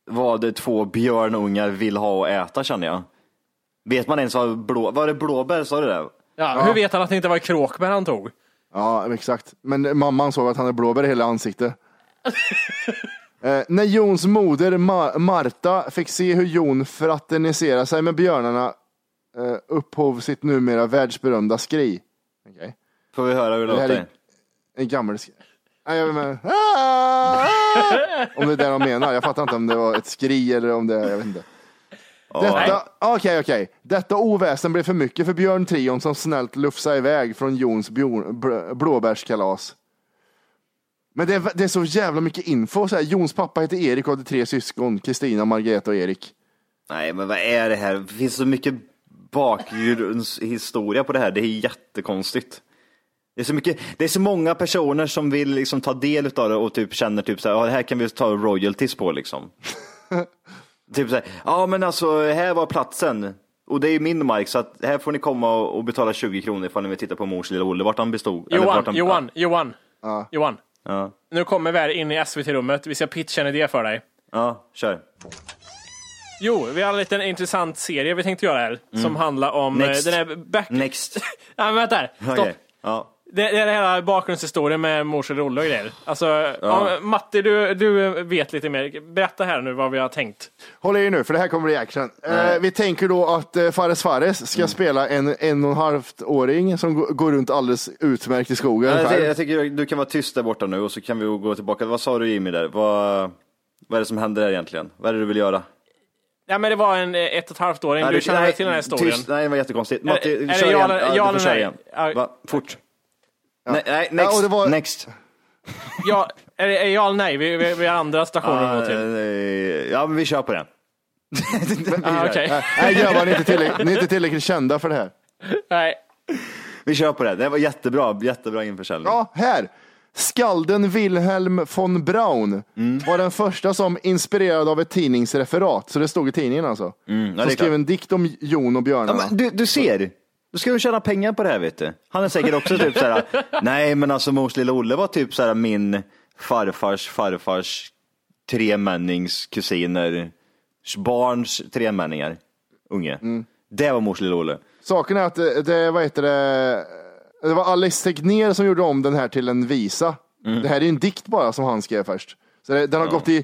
vad två björnungar vill ha och äta känner jag? Vet man ens vad blå, var det blåbär, sa du det? Ja, Hur vet han att det inte var kråkbär han tog? Ja, exakt. Men mamman såg att han hade blåbär i hela ansiktet. eh, när Jons moder Ma- Marta fick se hur Jon fraterniserar sig med björnarna eh, upphov sitt numera världsberömda skri. Okej. Får vi höra hur det låter? är en gammal skri. Jag inte. Ah! Om det är det de menar. Jag fattar inte om det var ett skri eller om det, jag vet inte. Detta, okej, okej. Detta oväsen blev för mycket för Björn Trion som snällt lufsade iväg från Jons blåbärskalas. Men det är, det är så jävla mycket info. Så här, Jons pappa heter Erik och hade tre syskon. Kristina, Margareta och Erik. Nej, men vad är det här? Det finns så mycket bakgrundshistoria på det här. Det är jättekonstigt. Det är så, mycket, det är så många personer som vill liksom ta del av det och typ känner typ så här, ja, det här kan vi ta royalties på liksom. typ så här, ja men alltså här var platsen. Och det är ju min mark så att här får ni komma och, betala 20 kronor ifall ni vill titta på mors lilla Olle, vart han bestod. eller Johan, vart han, Johan, Johan, Ja. Johan. Ja, Nu kommer vi här in i SVT-rummet. Vi ska pitcha en idé för dig. ja, kör. Jo, vi har en liten intressant serie vi tänkte göra här som handlar om Mm. Next. eh, den här back... Next. Nej, men vänta här. Stopp. Okej. Ja. Det, det är den hela bakgrundshistorien med mors och Olle och grejer. Alltså, ja. Matti, du, du vet lite mer. Berätta här nu vad vi har tänkt. Håll i er nu, för det här kommer bli action. Eh, vi tänker då att eh, Fares Fares Mm. ska spela en en och en halvt åring som går- runt alldeles utmärkt i skogen Jag, ty- själv. jag tycker du kan vara tyst där borta nu och så kan vi gå tillbaka. Vad sa du Jimmy där? Vad, vad är det som händer där egentligen? Vad är det du vill göra? Ja, men det var en ett och ett halvt åring. Nej, Du känner nej, till den här historien? Tyst, nej, det var jättekonstigt. Är- Matti, är kör ja igen. Ja, ja du får köra igen. Ja. Va? Fort. Nej, nej, Ja, next. det var- next. Ja, är är ja eller nej? Vi, vi, vi har andra stationer att gå till. Ja, men vi kör på den. Ah, okej. Nej, Nej grabbar, ni är, inte tillräckligt, ni är inte tillräckligt kända för det här. Nej. Vi kör på det. Det var jättebra, jättebra införsäljning. Ja, här. Skalden Wilhelm von Braun Mm. var den första som inspirerad av ett tidningsreferat, så det stod i tidningen alltså. Mm, ja, det som skrev klart. en dikt om Jon och Ja, björnarna. men du, du ser, du ska ju tjäna pengar på det här vet du. Han är säkert också typ såhär, nej men alltså Mors lilla Olle var typ såhär min farfars farfars tremännings kusiner, barns tremänningar, unge. Mm. Det var Mors lilla Olle. Saken är att det, det, vad heter det, det var Alice Tegnér som gjorde om den här till en visa. Mm. Det här är ju en dikt bara som han skrev först. Så det, den har gått i,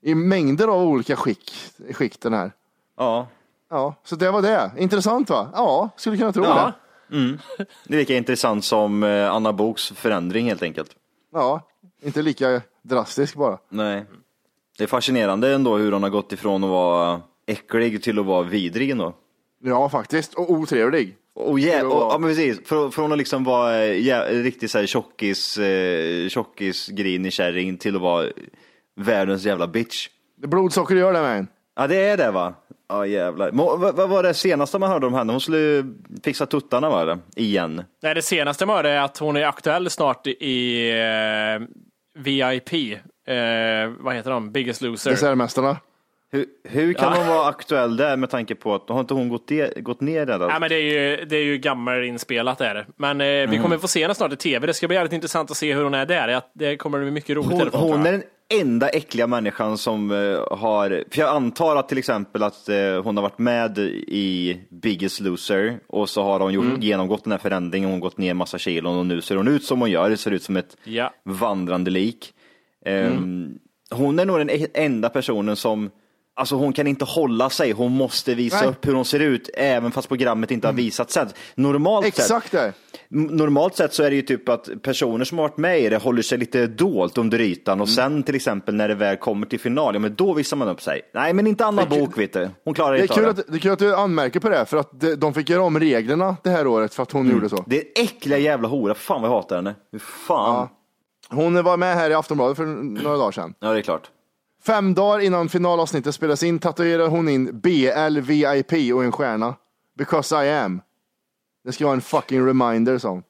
i mängder av olika skick, skick den här. Ja. Ja, så det var det. Intressant va? Ja, skulle kunna tro Ja. det. Mm. Det är lika intressant som eh, Anna Boks förändring helt enkelt. Ja, inte lika drastisk bara. Nej. Det är fascinerande ändå hur hon har gått ifrån att vara äcklig till att vara vidrig ändå. Ja, faktiskt. Och otrevlig. Till att och, ja, men precis. Från att liksom vara jä- riktigt så här tjockis, eh, tjockis, grinig kärring till att vara världens jävla bitch. Blodsocker gör det med en. Ja, det är det va? Ja, jävlar. Må- Vad vad var det senaste man hörde om henne? Hon skulle fixa tuttarna var det? Igen. Nej, det senaste med det är att hon är aktuell snart i eh, VIP. Eh, vad heter de? Biggest Loser. Dessertmästarna. Hur, hur kan Ja. hon vara aktuell där med tanke på att har inte hon gått, de, gått ner redan? Ja, men det är ju, det är ju gammalinspelat är det. Men eh, vi Mm. kommer få se henne snart i tv. Det ska bli jävligt intressant att se hur hon är där. Det kommer bli mycket roligt. Hon, därifrån, hon är den enda äckliga människan som eh, har, för jag antar att till exempel att eh, hon har varit med i Biggest Loser och så har hon gjort, Mm. genomgått den här förändringen, hon har gått ner massa kilon och nu ser hon ut som hon gör, ser ut som ett Ja. vandrande lik. Ehm, Mm. Hon är nog den e- enda personen som Alltså hon kan inte hålla sig, hon måste visa Nej. upp hur hon ser ut även fast programmet inte har visat sen. Normalt sett, Exakt det. M- Normalt sett så är det ju typ att personer som har varit med i det håller sig lite dolt under ytan och sen till exempel när det väl kommer till final, ja men då visar man upp sig. Nej men inte Anna Det Bok vet du, hon klarar Det inte kul av att, det. det är kul att du anmärker på det, för att de, fick göra om reglerna det här året för att hon gjorde så. Det är äckliga jävla hora, fan vad jag hatar henne. Fan. Hon var med här i Aftonbladet för några dagar sedan. Ja det är klart. Fem dagar innan finalavsnittet spelas in tatuerar hon in BL VIP och en stjärna. Because I am. Det ska vara en fucking reminder, sa hon.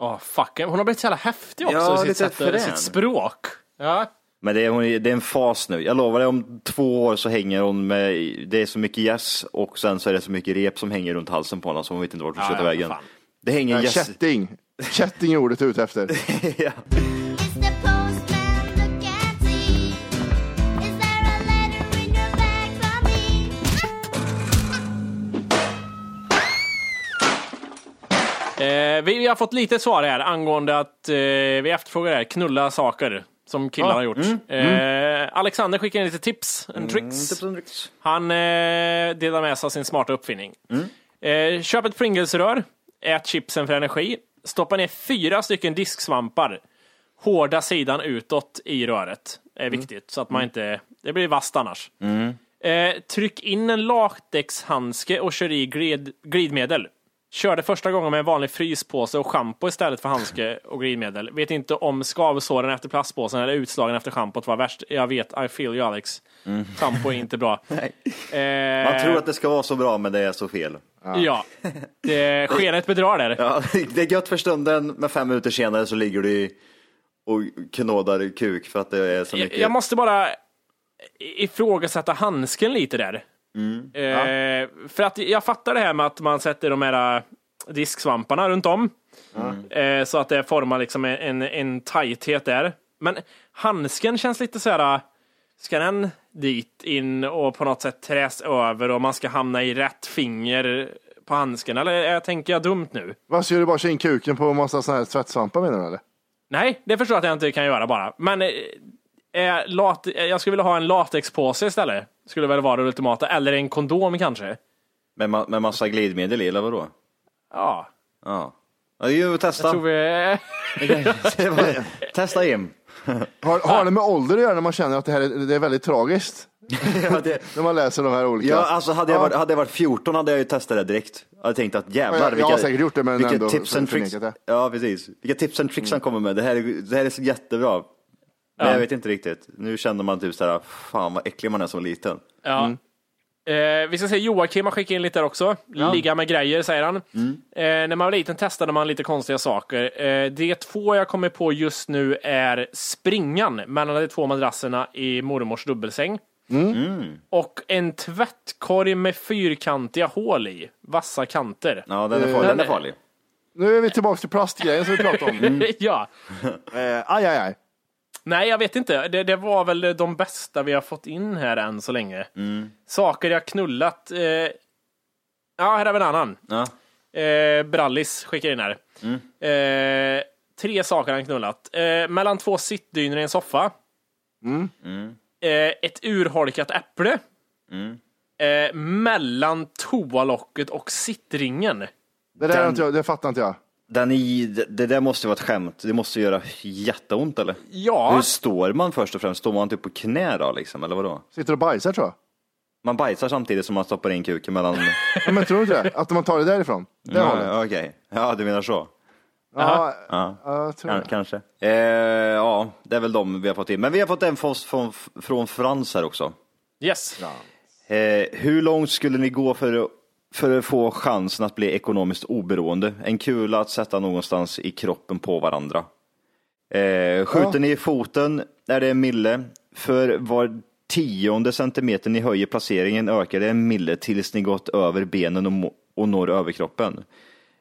Åh, fuck. Hon har blivit så jävla häftig också Ja, i sitt, sätt, frän. sitt språk. Ja. Men det är, hon, det är en fas nu. Jag lovar dig, om två år så hänger hon med, det är så mycket gäss och sen så är det så mycket rep som hänger runt halsen på henne så hon vet inte vart hon ska Ja, ta ja, vägen. fan. Det hänger gäss. Kätting. Kätting är ordet ute efter. ja. Eh, vi, har fått lite svar här angående att eh, vi efterfrågar här, knulla saker som killar Ja, har gjort. mm, Eh, Alexander skickar in lite tips, en tricks. tips and tricks. Han eh, delar med sig av sin smarta uppfinning. Mm. Eh, köp ett Pringles-rör, ät chipsen för energi, stoppa ner fyra stycken disksvampar, hårda sidan utåt i röret. är Mm. viktigt, så att man inte, det blir vasst annars. Eh, tryck in en latexhandske och kör i glid, glidmedel. Körde första gången med en vanlig fryspåse och schampo istället för handske och glidmedel. Vet inte om skavsåren efter plastpåsen eller utslagen efter schampot var värst. Jag vet, I feel you Alex. Schampo är inte bra. Eh, Man tror att det ska vara så bra men det är så fel. Ja, det skenet bedrar där. Ja, det är gött för stunden, men fem minuter senare så ligger du och knådar kuk för att det är så mycket. Jag måste bara ifrågasätta handsken lite där. Mm. Eh, För att jag fattar det här med att man sätter de här äh, disksvamparna runt om. Eh, så att det formar liksom en, en tajthet där. Men handsken känns lite så här. äh, ska den dit in och på något sätt träs över och man ska hamna i rätt finger på handsken? Eller jag tänker jag dumt nu? Vad ska du bara köra in kuken på en massa sådana här tvättsvampar menar du eller? Nej, det förstår jag att jag inte kan göra bara. Men eh, lat, eh, jag skulle vilja ha en latexpåse istället. Skulle väl vara det ultimata. Eller en kondom kanske. Med, ma- med massa glidmedel i, eller vadå? Ja. Ja. Ja, det ju testa. Jag tror vi... Testa Jim. Har, har det med ålder att göra när man känner att det här är, det är väldigt tragiskt? när man läser de här olika. Ja, alltså hade jag, Ja. varit, hade jag varit 14 hade jag ju testat det direkt. Jag hade tänkt att jävlar Ja, jag- jag har säkert gjort det, men vilka ändå tips and tricks. Ja, precis. Vilka tips and tricks han kommer med. Det här, är, det här är så jättebra. Men Ja. jag vet inte riktigt. Nu känner man typ såhär, fan vad äcklig man är som liten. Ja. Eh, vi ska se, Joakim har skickat in lite där också. Ligga med grejer, säger han. Eh, när man var liten testade man lite konstiga saker. Eh, det två jag kommer på just nu är springan mellan de två madrasserna i mormors dubbelsäng. Och en tvättkorg med fyrkantiga hål i. Vassa kanter. Ja, den är farlig. Den är farlig. Nu är vi tillbaka till plastgrejen som vi pratade om. ja. Eh, aj, aj, aj. Nej, jag vet inte. Det, det var väl de bästa vi har fått in här än så länge. Saker jag knullat. Eh, ja, här har vi en annan. Ja. Eh, Brallis skickar in här. Eh, tre saker han knullat. Eh, mellan två sittdynor i en soffa. Eh, ett urholkat äpple. Eh, mellan toalocket och sittringen. Det där Den- jag, det fattar inte jag. Den i, det, där måste ju vara ett skämt. Det måste göra jätteont eller? Ja. Hur står man först och främst? Står man typ på knä då liksom, eller vadå? Sitter och bajsar tror jag. Man bajsar samtidigt som man stoppar in kuken mellan... Ja, men tror du inte det? Att man tar det därifrån? Det ja, Okej, ja du menar så. Ja, Ja. ja, jag tror kanske. Eh, ja, det är väl de vi har fått in. Men vi har fått en från, från, från Frans här också. Yes. Eh, hur långt skulle ni gå för, att- för att få chansen att bli ekonomiskt oberoende? En kula att sätta någonstans i kroppen på varandra. Eh, skjuter Ja. ni i foten är det en mille. För var tionde centimeter ni höjer placeringen ökar det en mille tills ni gått över benen och, och når överkroppen.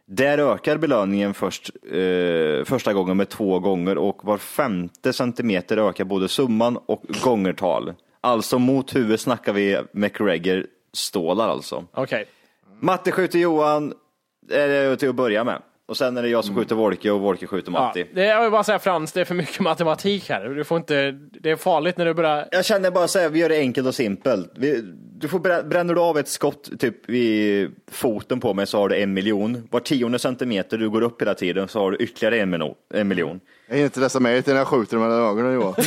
Där ökar belöningen först, eh, första gången med två gånger och var femte centimeter ökar både summan och gångertal. Alltså mot huvudet snackar vi McGregor stålar alltså. Okej. Matte skjuter Johan, är det till att börja med. Och sen är det jag som skjuter Wolke och Wolke skjuter Ja, Matti. det, jag vill bara säga Frans, det är för mycket matematik här. Du får inte, det är farligt när du börjar... Jag känner bara så här, vi gör det enkelt och simpelt. Vi, du får brä- bränner du av ett skott typ vid foten på mig så har du en miljon. Var tionde centimeter du går upp hela tiden så har du ytterligare en, miljon. En miljon. Jag är inte mig till när jag skjuter mellan ögonen Johan.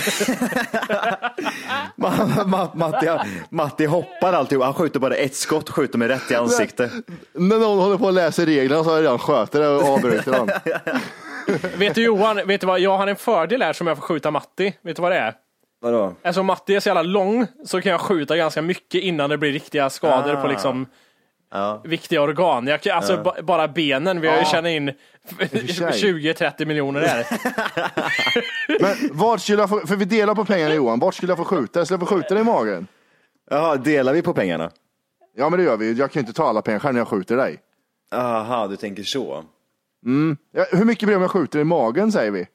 Ma- Ma- Matti, Matti hoppar alltid, han skjuter bara ett skott, skjuter mig rätt i ansiktet. när någon håller på att läsa reglerna så har jag redan sköter det och avbryter dem. Vet du Johan, vet du vad, jag har en fördel här som jag får skjuta Matti. Vet du vad det är? Vadå? Eftersom Matti är så jävla lång så kan jag skjuta ganska mycket innan det blir riktiga skador Ah. på liksom Ja. viktiga organ. Jag, alltså Ja. ba- bara benen, vi har ju Ja. tjänat in sig. 20-30 miljoner där. Men vart skulle jag få, för vi delar på pengarna Johan, vart skulle jag få skjuta? Skulle jag få skjuta dig i magen? Jaha, delar vi på pengarna? Ja men det gör vi, jag kan ju inte ta alla pengar själv när jag skjuter dig. Aha, du tänker så. Ja, hur mycket blir det om jag skjuter i magen säger vi?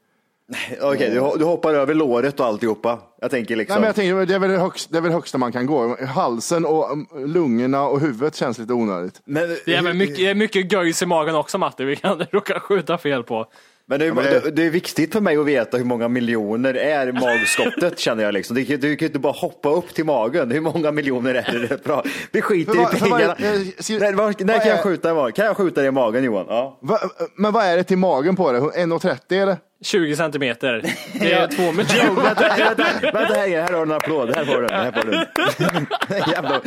Okej, du, du hoppar över låret och alltihopa. Jag tänker liksom. Nej, men jag tänker, det är väl det högsta, det är väl högsta man kan gå. Halsen och um, lungorna och huvudet känns lite onödigt. Men, Det är, väl mycket, det är mycket göjs i magen också Matti, vi kan råka skjuta fel på. Men det, är- men det- det, är viktigt för mig att veta hur många miljoner är magskottet känner jag liksom. Du, kan- du kan ju inte bara hoppa upp till magen. Hur många miljoner är det? Bra. Vi skiter vad- i pengarna. jag- jag- när var, när vad kan jag är- skjuta i magen? Kan jag skjuta dig i magen Johan? Ja. Va, men vad är det till magen på det? 1,30 eller? 20 centimeter. Det är två Jo, miljoner. vänta, vänta, vänta här, här har du en applåd. Här får du den. Här får du den. Jävla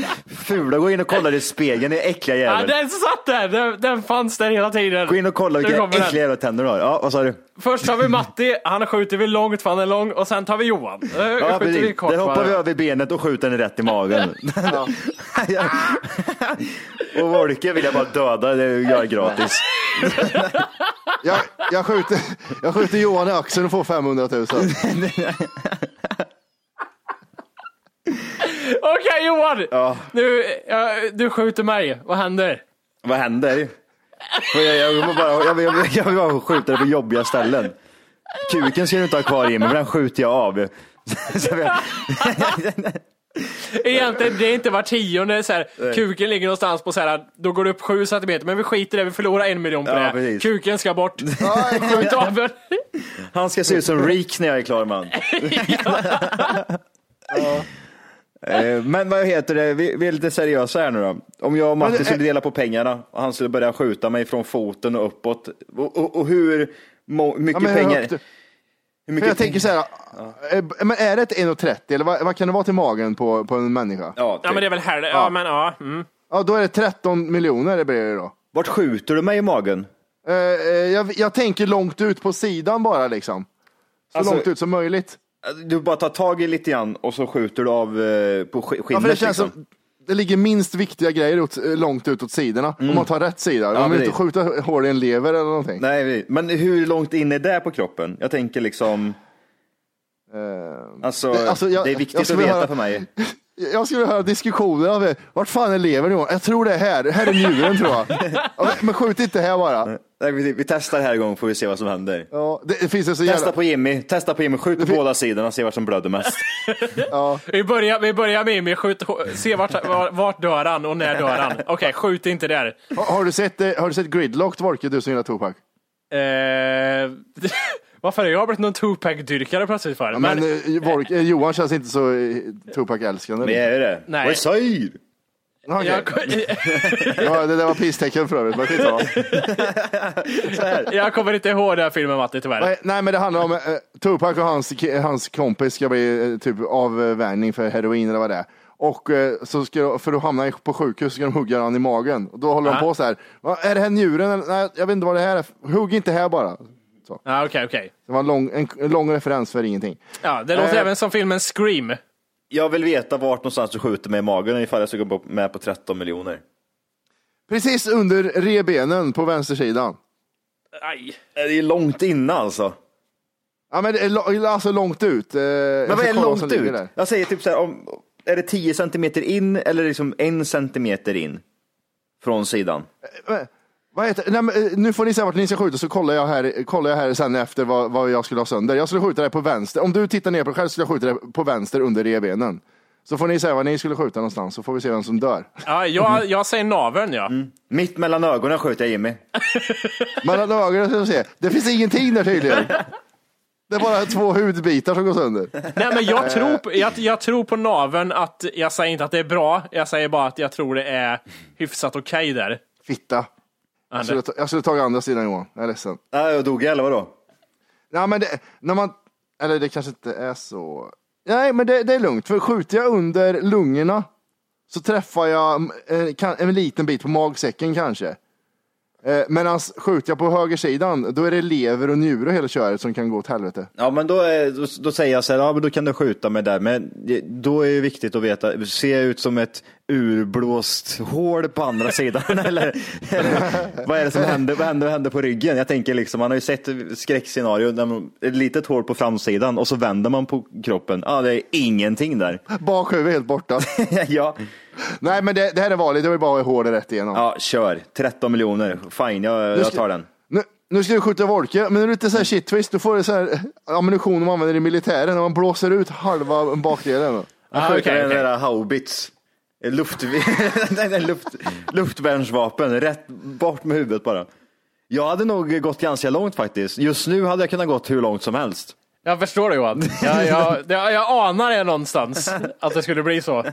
fula. Gå in och kolla i spegeln, är äckliga Ja, jävel. den satt där, den, den fanns där hela tiden. Gå in och kolla vilka äckliga jävla tänder du har. Ja, vad sa du? Först har vi Matti, han skjuter vi långt för han är lång och sen tar vi Johan. Ja, skjuter vi kort Där hoppar vi över benet och skjuter den rätt i magen. och Wolke vill jag bara döda, det gör jag gratis. Jag, jag, skjuter, jag skjuter Johan i axeln och får 500 000. Okej Johan! Ja. Nu, ja, du skjuter mig, vad händer? Vad händer? Jag, jag, vill bara, jag, vill, jag, vill, jag vill bara skjuta det på jobbiga ställen. Kuken ska du inte ha kvar i mig, för den skjuter jag av. Egentligen, det är inte var tionde så här, kuken ligger någonstans på så här, då går det upp sju centimeter, men vi skiter i det, vi förlorar en miljon på Ja, det. precis. Kuken ska bort. Skjut av den. Han ska se ut som Reek när jag är klar man. Eh, Men vad heter det, vi, vi är lite seriösa här nu då. Om jag och Matti skulle dela på pengarna och han skulle börja skjuta mig från foten och uppåt. Och, och, och hur mycket Ja, pengar? Hur jag tänker så här, eh, men är det ett 1,30 eller vad, vad kan det vara till magen på, på en människa? Ja, Ja men det är väl här, ja, Ja. men ja. Mm. Ja, då är det 13 miljoner det blir det då. Vart skjuter du mig i magen? Eh, eh, jag, jag tänker långt ut på sidan bara liksom. Så Alltså- långt ut som möjligt. Du bara tar tag i lite grann och så skjuter du av eh, på sk- skinnet. Ja, för det känns liksom. som, det ligger minst viktiga grejer åt, eh, långt ut åt sidorna. Om man tar rätt sida. Ja, man vill inte skjuta hål i en lever eller någonting. Nej, men hur långt in är det på kroppen? Jag tänker liksom, alltså, det- alltså, jag- det är viktigt att veta höra- för mig. Jag skulle höra diskussioner av det. Vart fan är levern Johan? Jag tror det är här. Här är njuren tror jag. Ja, men- Men skjut inte här bara. Nej, vi, vi testar här igång får vi se vad som händer. Ja, det, det finns en så Testa jävla... på Jimmy, testa på Jimmy, skjut på båda sidorna, se vad som blöder mest. Vi, börjar, vi börjar med Jimmy, skjut, se vart, vart, vart dör han och när dör han. Okej, skjut inte där. Har, har, du sett, eh, har du sett Gridlocked Wolke, du som gillar Tupac? Eh, varför har jag blivit någon Tupac-dyrkare plötsligt för? Ja, men Wolke, eh, Johan känns inte så Tupac-älskande. Men är det. Nej. Vad säger Okej. jag, Ja, det där var pisstecken för övrigt, men skitsamma. jag kommer inte ihåg den här filmen Matti tyvärr. Nej, Nej, men det handlar om eh, Tupac och hans, hans kompis ska bli eh, typ avvänjning för heroin eller vad det är. Och eh, så ska, för att hamna på sjukhus ska de hugga han i magen. Och då håller de Ja. på så här. "Va, Är det här njuren? Nej, jag vet inte vad det här är. Hugg inte här bara. Så. Ja, Okej, okej. Det var en lång, en, en lång referens för ingenting. Ja, det låter Eh. även som filmen Scream. Jag vill veta vart någonstans du skjuter mig i magen ifall jag ska gå med på 13 miljoner. Precis under rebenen på vänstersidan. Aj. Det är långt inne alltså. Ja men det är alltså långt ut. Eh, Men vad är långt ut? Jag säger typ så här, om, är det 10 centimeter in eller liksom en centimeter in? Från sidan. Vad heter, nej, men, eh, nu får ni säga vart ni ska skjuta så kollar jag här, kollar jag här sen efter vad, vad jag skulle ha sönder. Jag skulle skjuta det på vänster. Om du tittar ner på dig själv skulle jag skjuta det på vänster under revbenen. Så får ni säga vad ni skulle skjuta någonstans så får vi se vem som dör. Ja, jag, jag säger naveln ja. Mitt mellan ögonen skjuter jag Jimmy. Mellan ögonen ska vi se. Det finns ingenting där tydligen. Det är bara två hudbitar som går sönder. Nej men jag tror, på, jag, jag tror på naveln att, jag säger inte att det är bra, jag säger bara att jag tror det är hyfsat okej där. Fitta. Jag skulle, ta, jag skulle tagit andra sidan Johan. Jag är ledsen. Nej, jag dog eller vadå? Ja, men det, när man, eller det kanske inte är så. Nej, men det, det är lugnt. För skjuter jag under lungorna så träffar jag kan, en liten bit på magsäcken kanske. Eh, Medan skjuter jag på högersidan, då är det lever och njure och hela köret som kan gå åt helvete. Ja, men då, är, då, då säger jag så här, ja men då kan du skjuta mig där. Men det- då är det viktigt att veta, ser jag ut som ett urblåst hål på andra sidan? eller, eller vad är det som händer, vad händer, vad händer på ryggen? Jag tänker liksom, man har ju sett skräckscenario, där man- ett litet hål på framsidan och så vänder man på kroppen. Ja, det är ingenting där. Bakhuvud helt borta. ja. Nej, men det, det här är vanligt. Jag vill bara hålet rätt igenom. ja, kör. 13 miljoner, fine, jag, jag tar den. Nu, nu ska du skjuta Wolke, men när du inte säger shit twist, då får du så här ammunition de använder i militären när man blåser ut halva bakdelen. Ah, skjuter okej, den där haubits. Luft, nej, nej, luft, luftvärnsvapen, rätt bort med huvudet bara. Jag hade nog gått ganska långt faktiskt. Just nu hade jag kunnat gått hur långt som helst. Jag förstår det Johan. Jag, jag, jag, jag anar det någonstans, att det skulle bli så.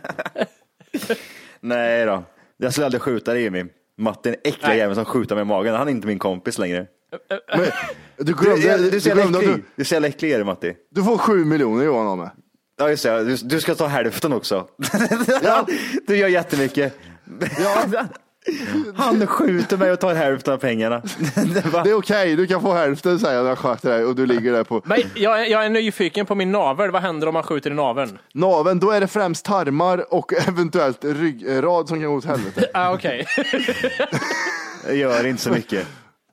Nej då, jag skulle aldrig skjuta dig Jimmy. Martin, äckliga Nej. jäveln som skjuter mig i magen. Han är inte min kompis längre. Men, du Du, glömde, du, du, ser glömde att äcklig, du, du ser äcklig är du Matti. du får sju miljoner Johan av mig. Ja just det, du, du ska ta hälften också. Du gör jättemycket. Han skjuter mig och tar hälften av pengarna. Det var- Det är okej, du kan få hälften säger jag när jag sköter dig och du ligger där på Men jag, jag är nyfiken på min navel, vad händer om man skjuter i naveln? naveln. Då är det främst tarmar och eventuellt ryggrad som kan gå åt helvete. Ah, Okej. Det gör inte så mycket.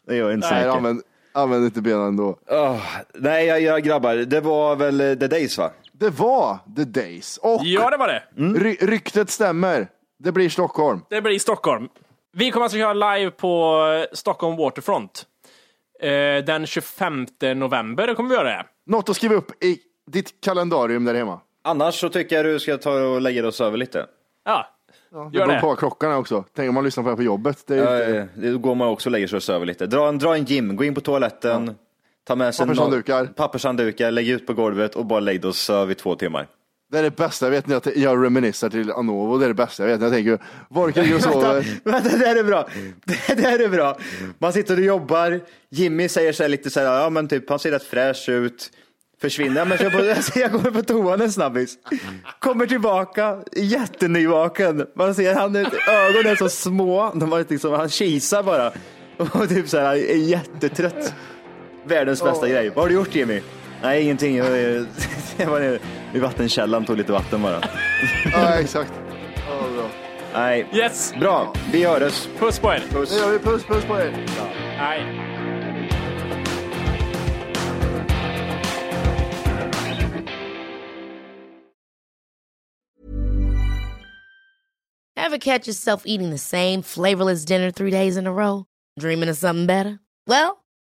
Det gör inte så Nej, mycket. använd, använd inte benen ändå. Åh, nej, jag, jag grabbar, det var väl eh, The Days va? Det var The Days och Ja, det var det. ry- ryktet stämmer. Det blir Stockholm. Det blir Stockholm. Vi kommer alltså köra live på eh, Stockholm Waterfront. Eh, den 25 november kommer vi göra det. Något att skriva upp i ditt kalendarium där hemma. Annars så tycker jag du ska ta och lägga dig och söva lite. Ja, Det gör beror på det. klockan också. Tänk om man lyssnar på det här på jobbet. Det är Ja, ju ja, inte... Då går man också och lägger sig och söver lite. Dra en, dra en gym, gå in på toaletten, ta med sig Pappershanddukar. nå- pappershanddukar, lägg ut på golvet och bara lägg dig och söv i två timmar. Det är det bästa jag vet när jag, jag reminissar till Anovo. Det är det bästa jag vet när jag tänker, var ligger och sover? Vänta, det där är bra. Det där är bra. Man sitter och jobbar, Jimmy säger så här lite så här, ja men typ han ser rätt fräsch ut. Försvinner, ja, men jag, på, jag går på toan en snabbis. Kommer tillbaka, jättenyvaken. Man ser han, ögonen är så små, de har liksom, han kisar bara. Och typ så här, är jättetrött. Världens bästa grej. Vad har du gjort Jimmy? Nej, ingenting. Jag, jag var nere vid vattenkällan, tog lite vatten bara. Ja, exakt. Ja, bra. Nej, Yes, bra. Vi hörs. puss på er. Nu gör vi puss, puss på er. Nej. Ever catch yourself eating the same flavorless dinner three days in a row? Dreaming of something better? Well,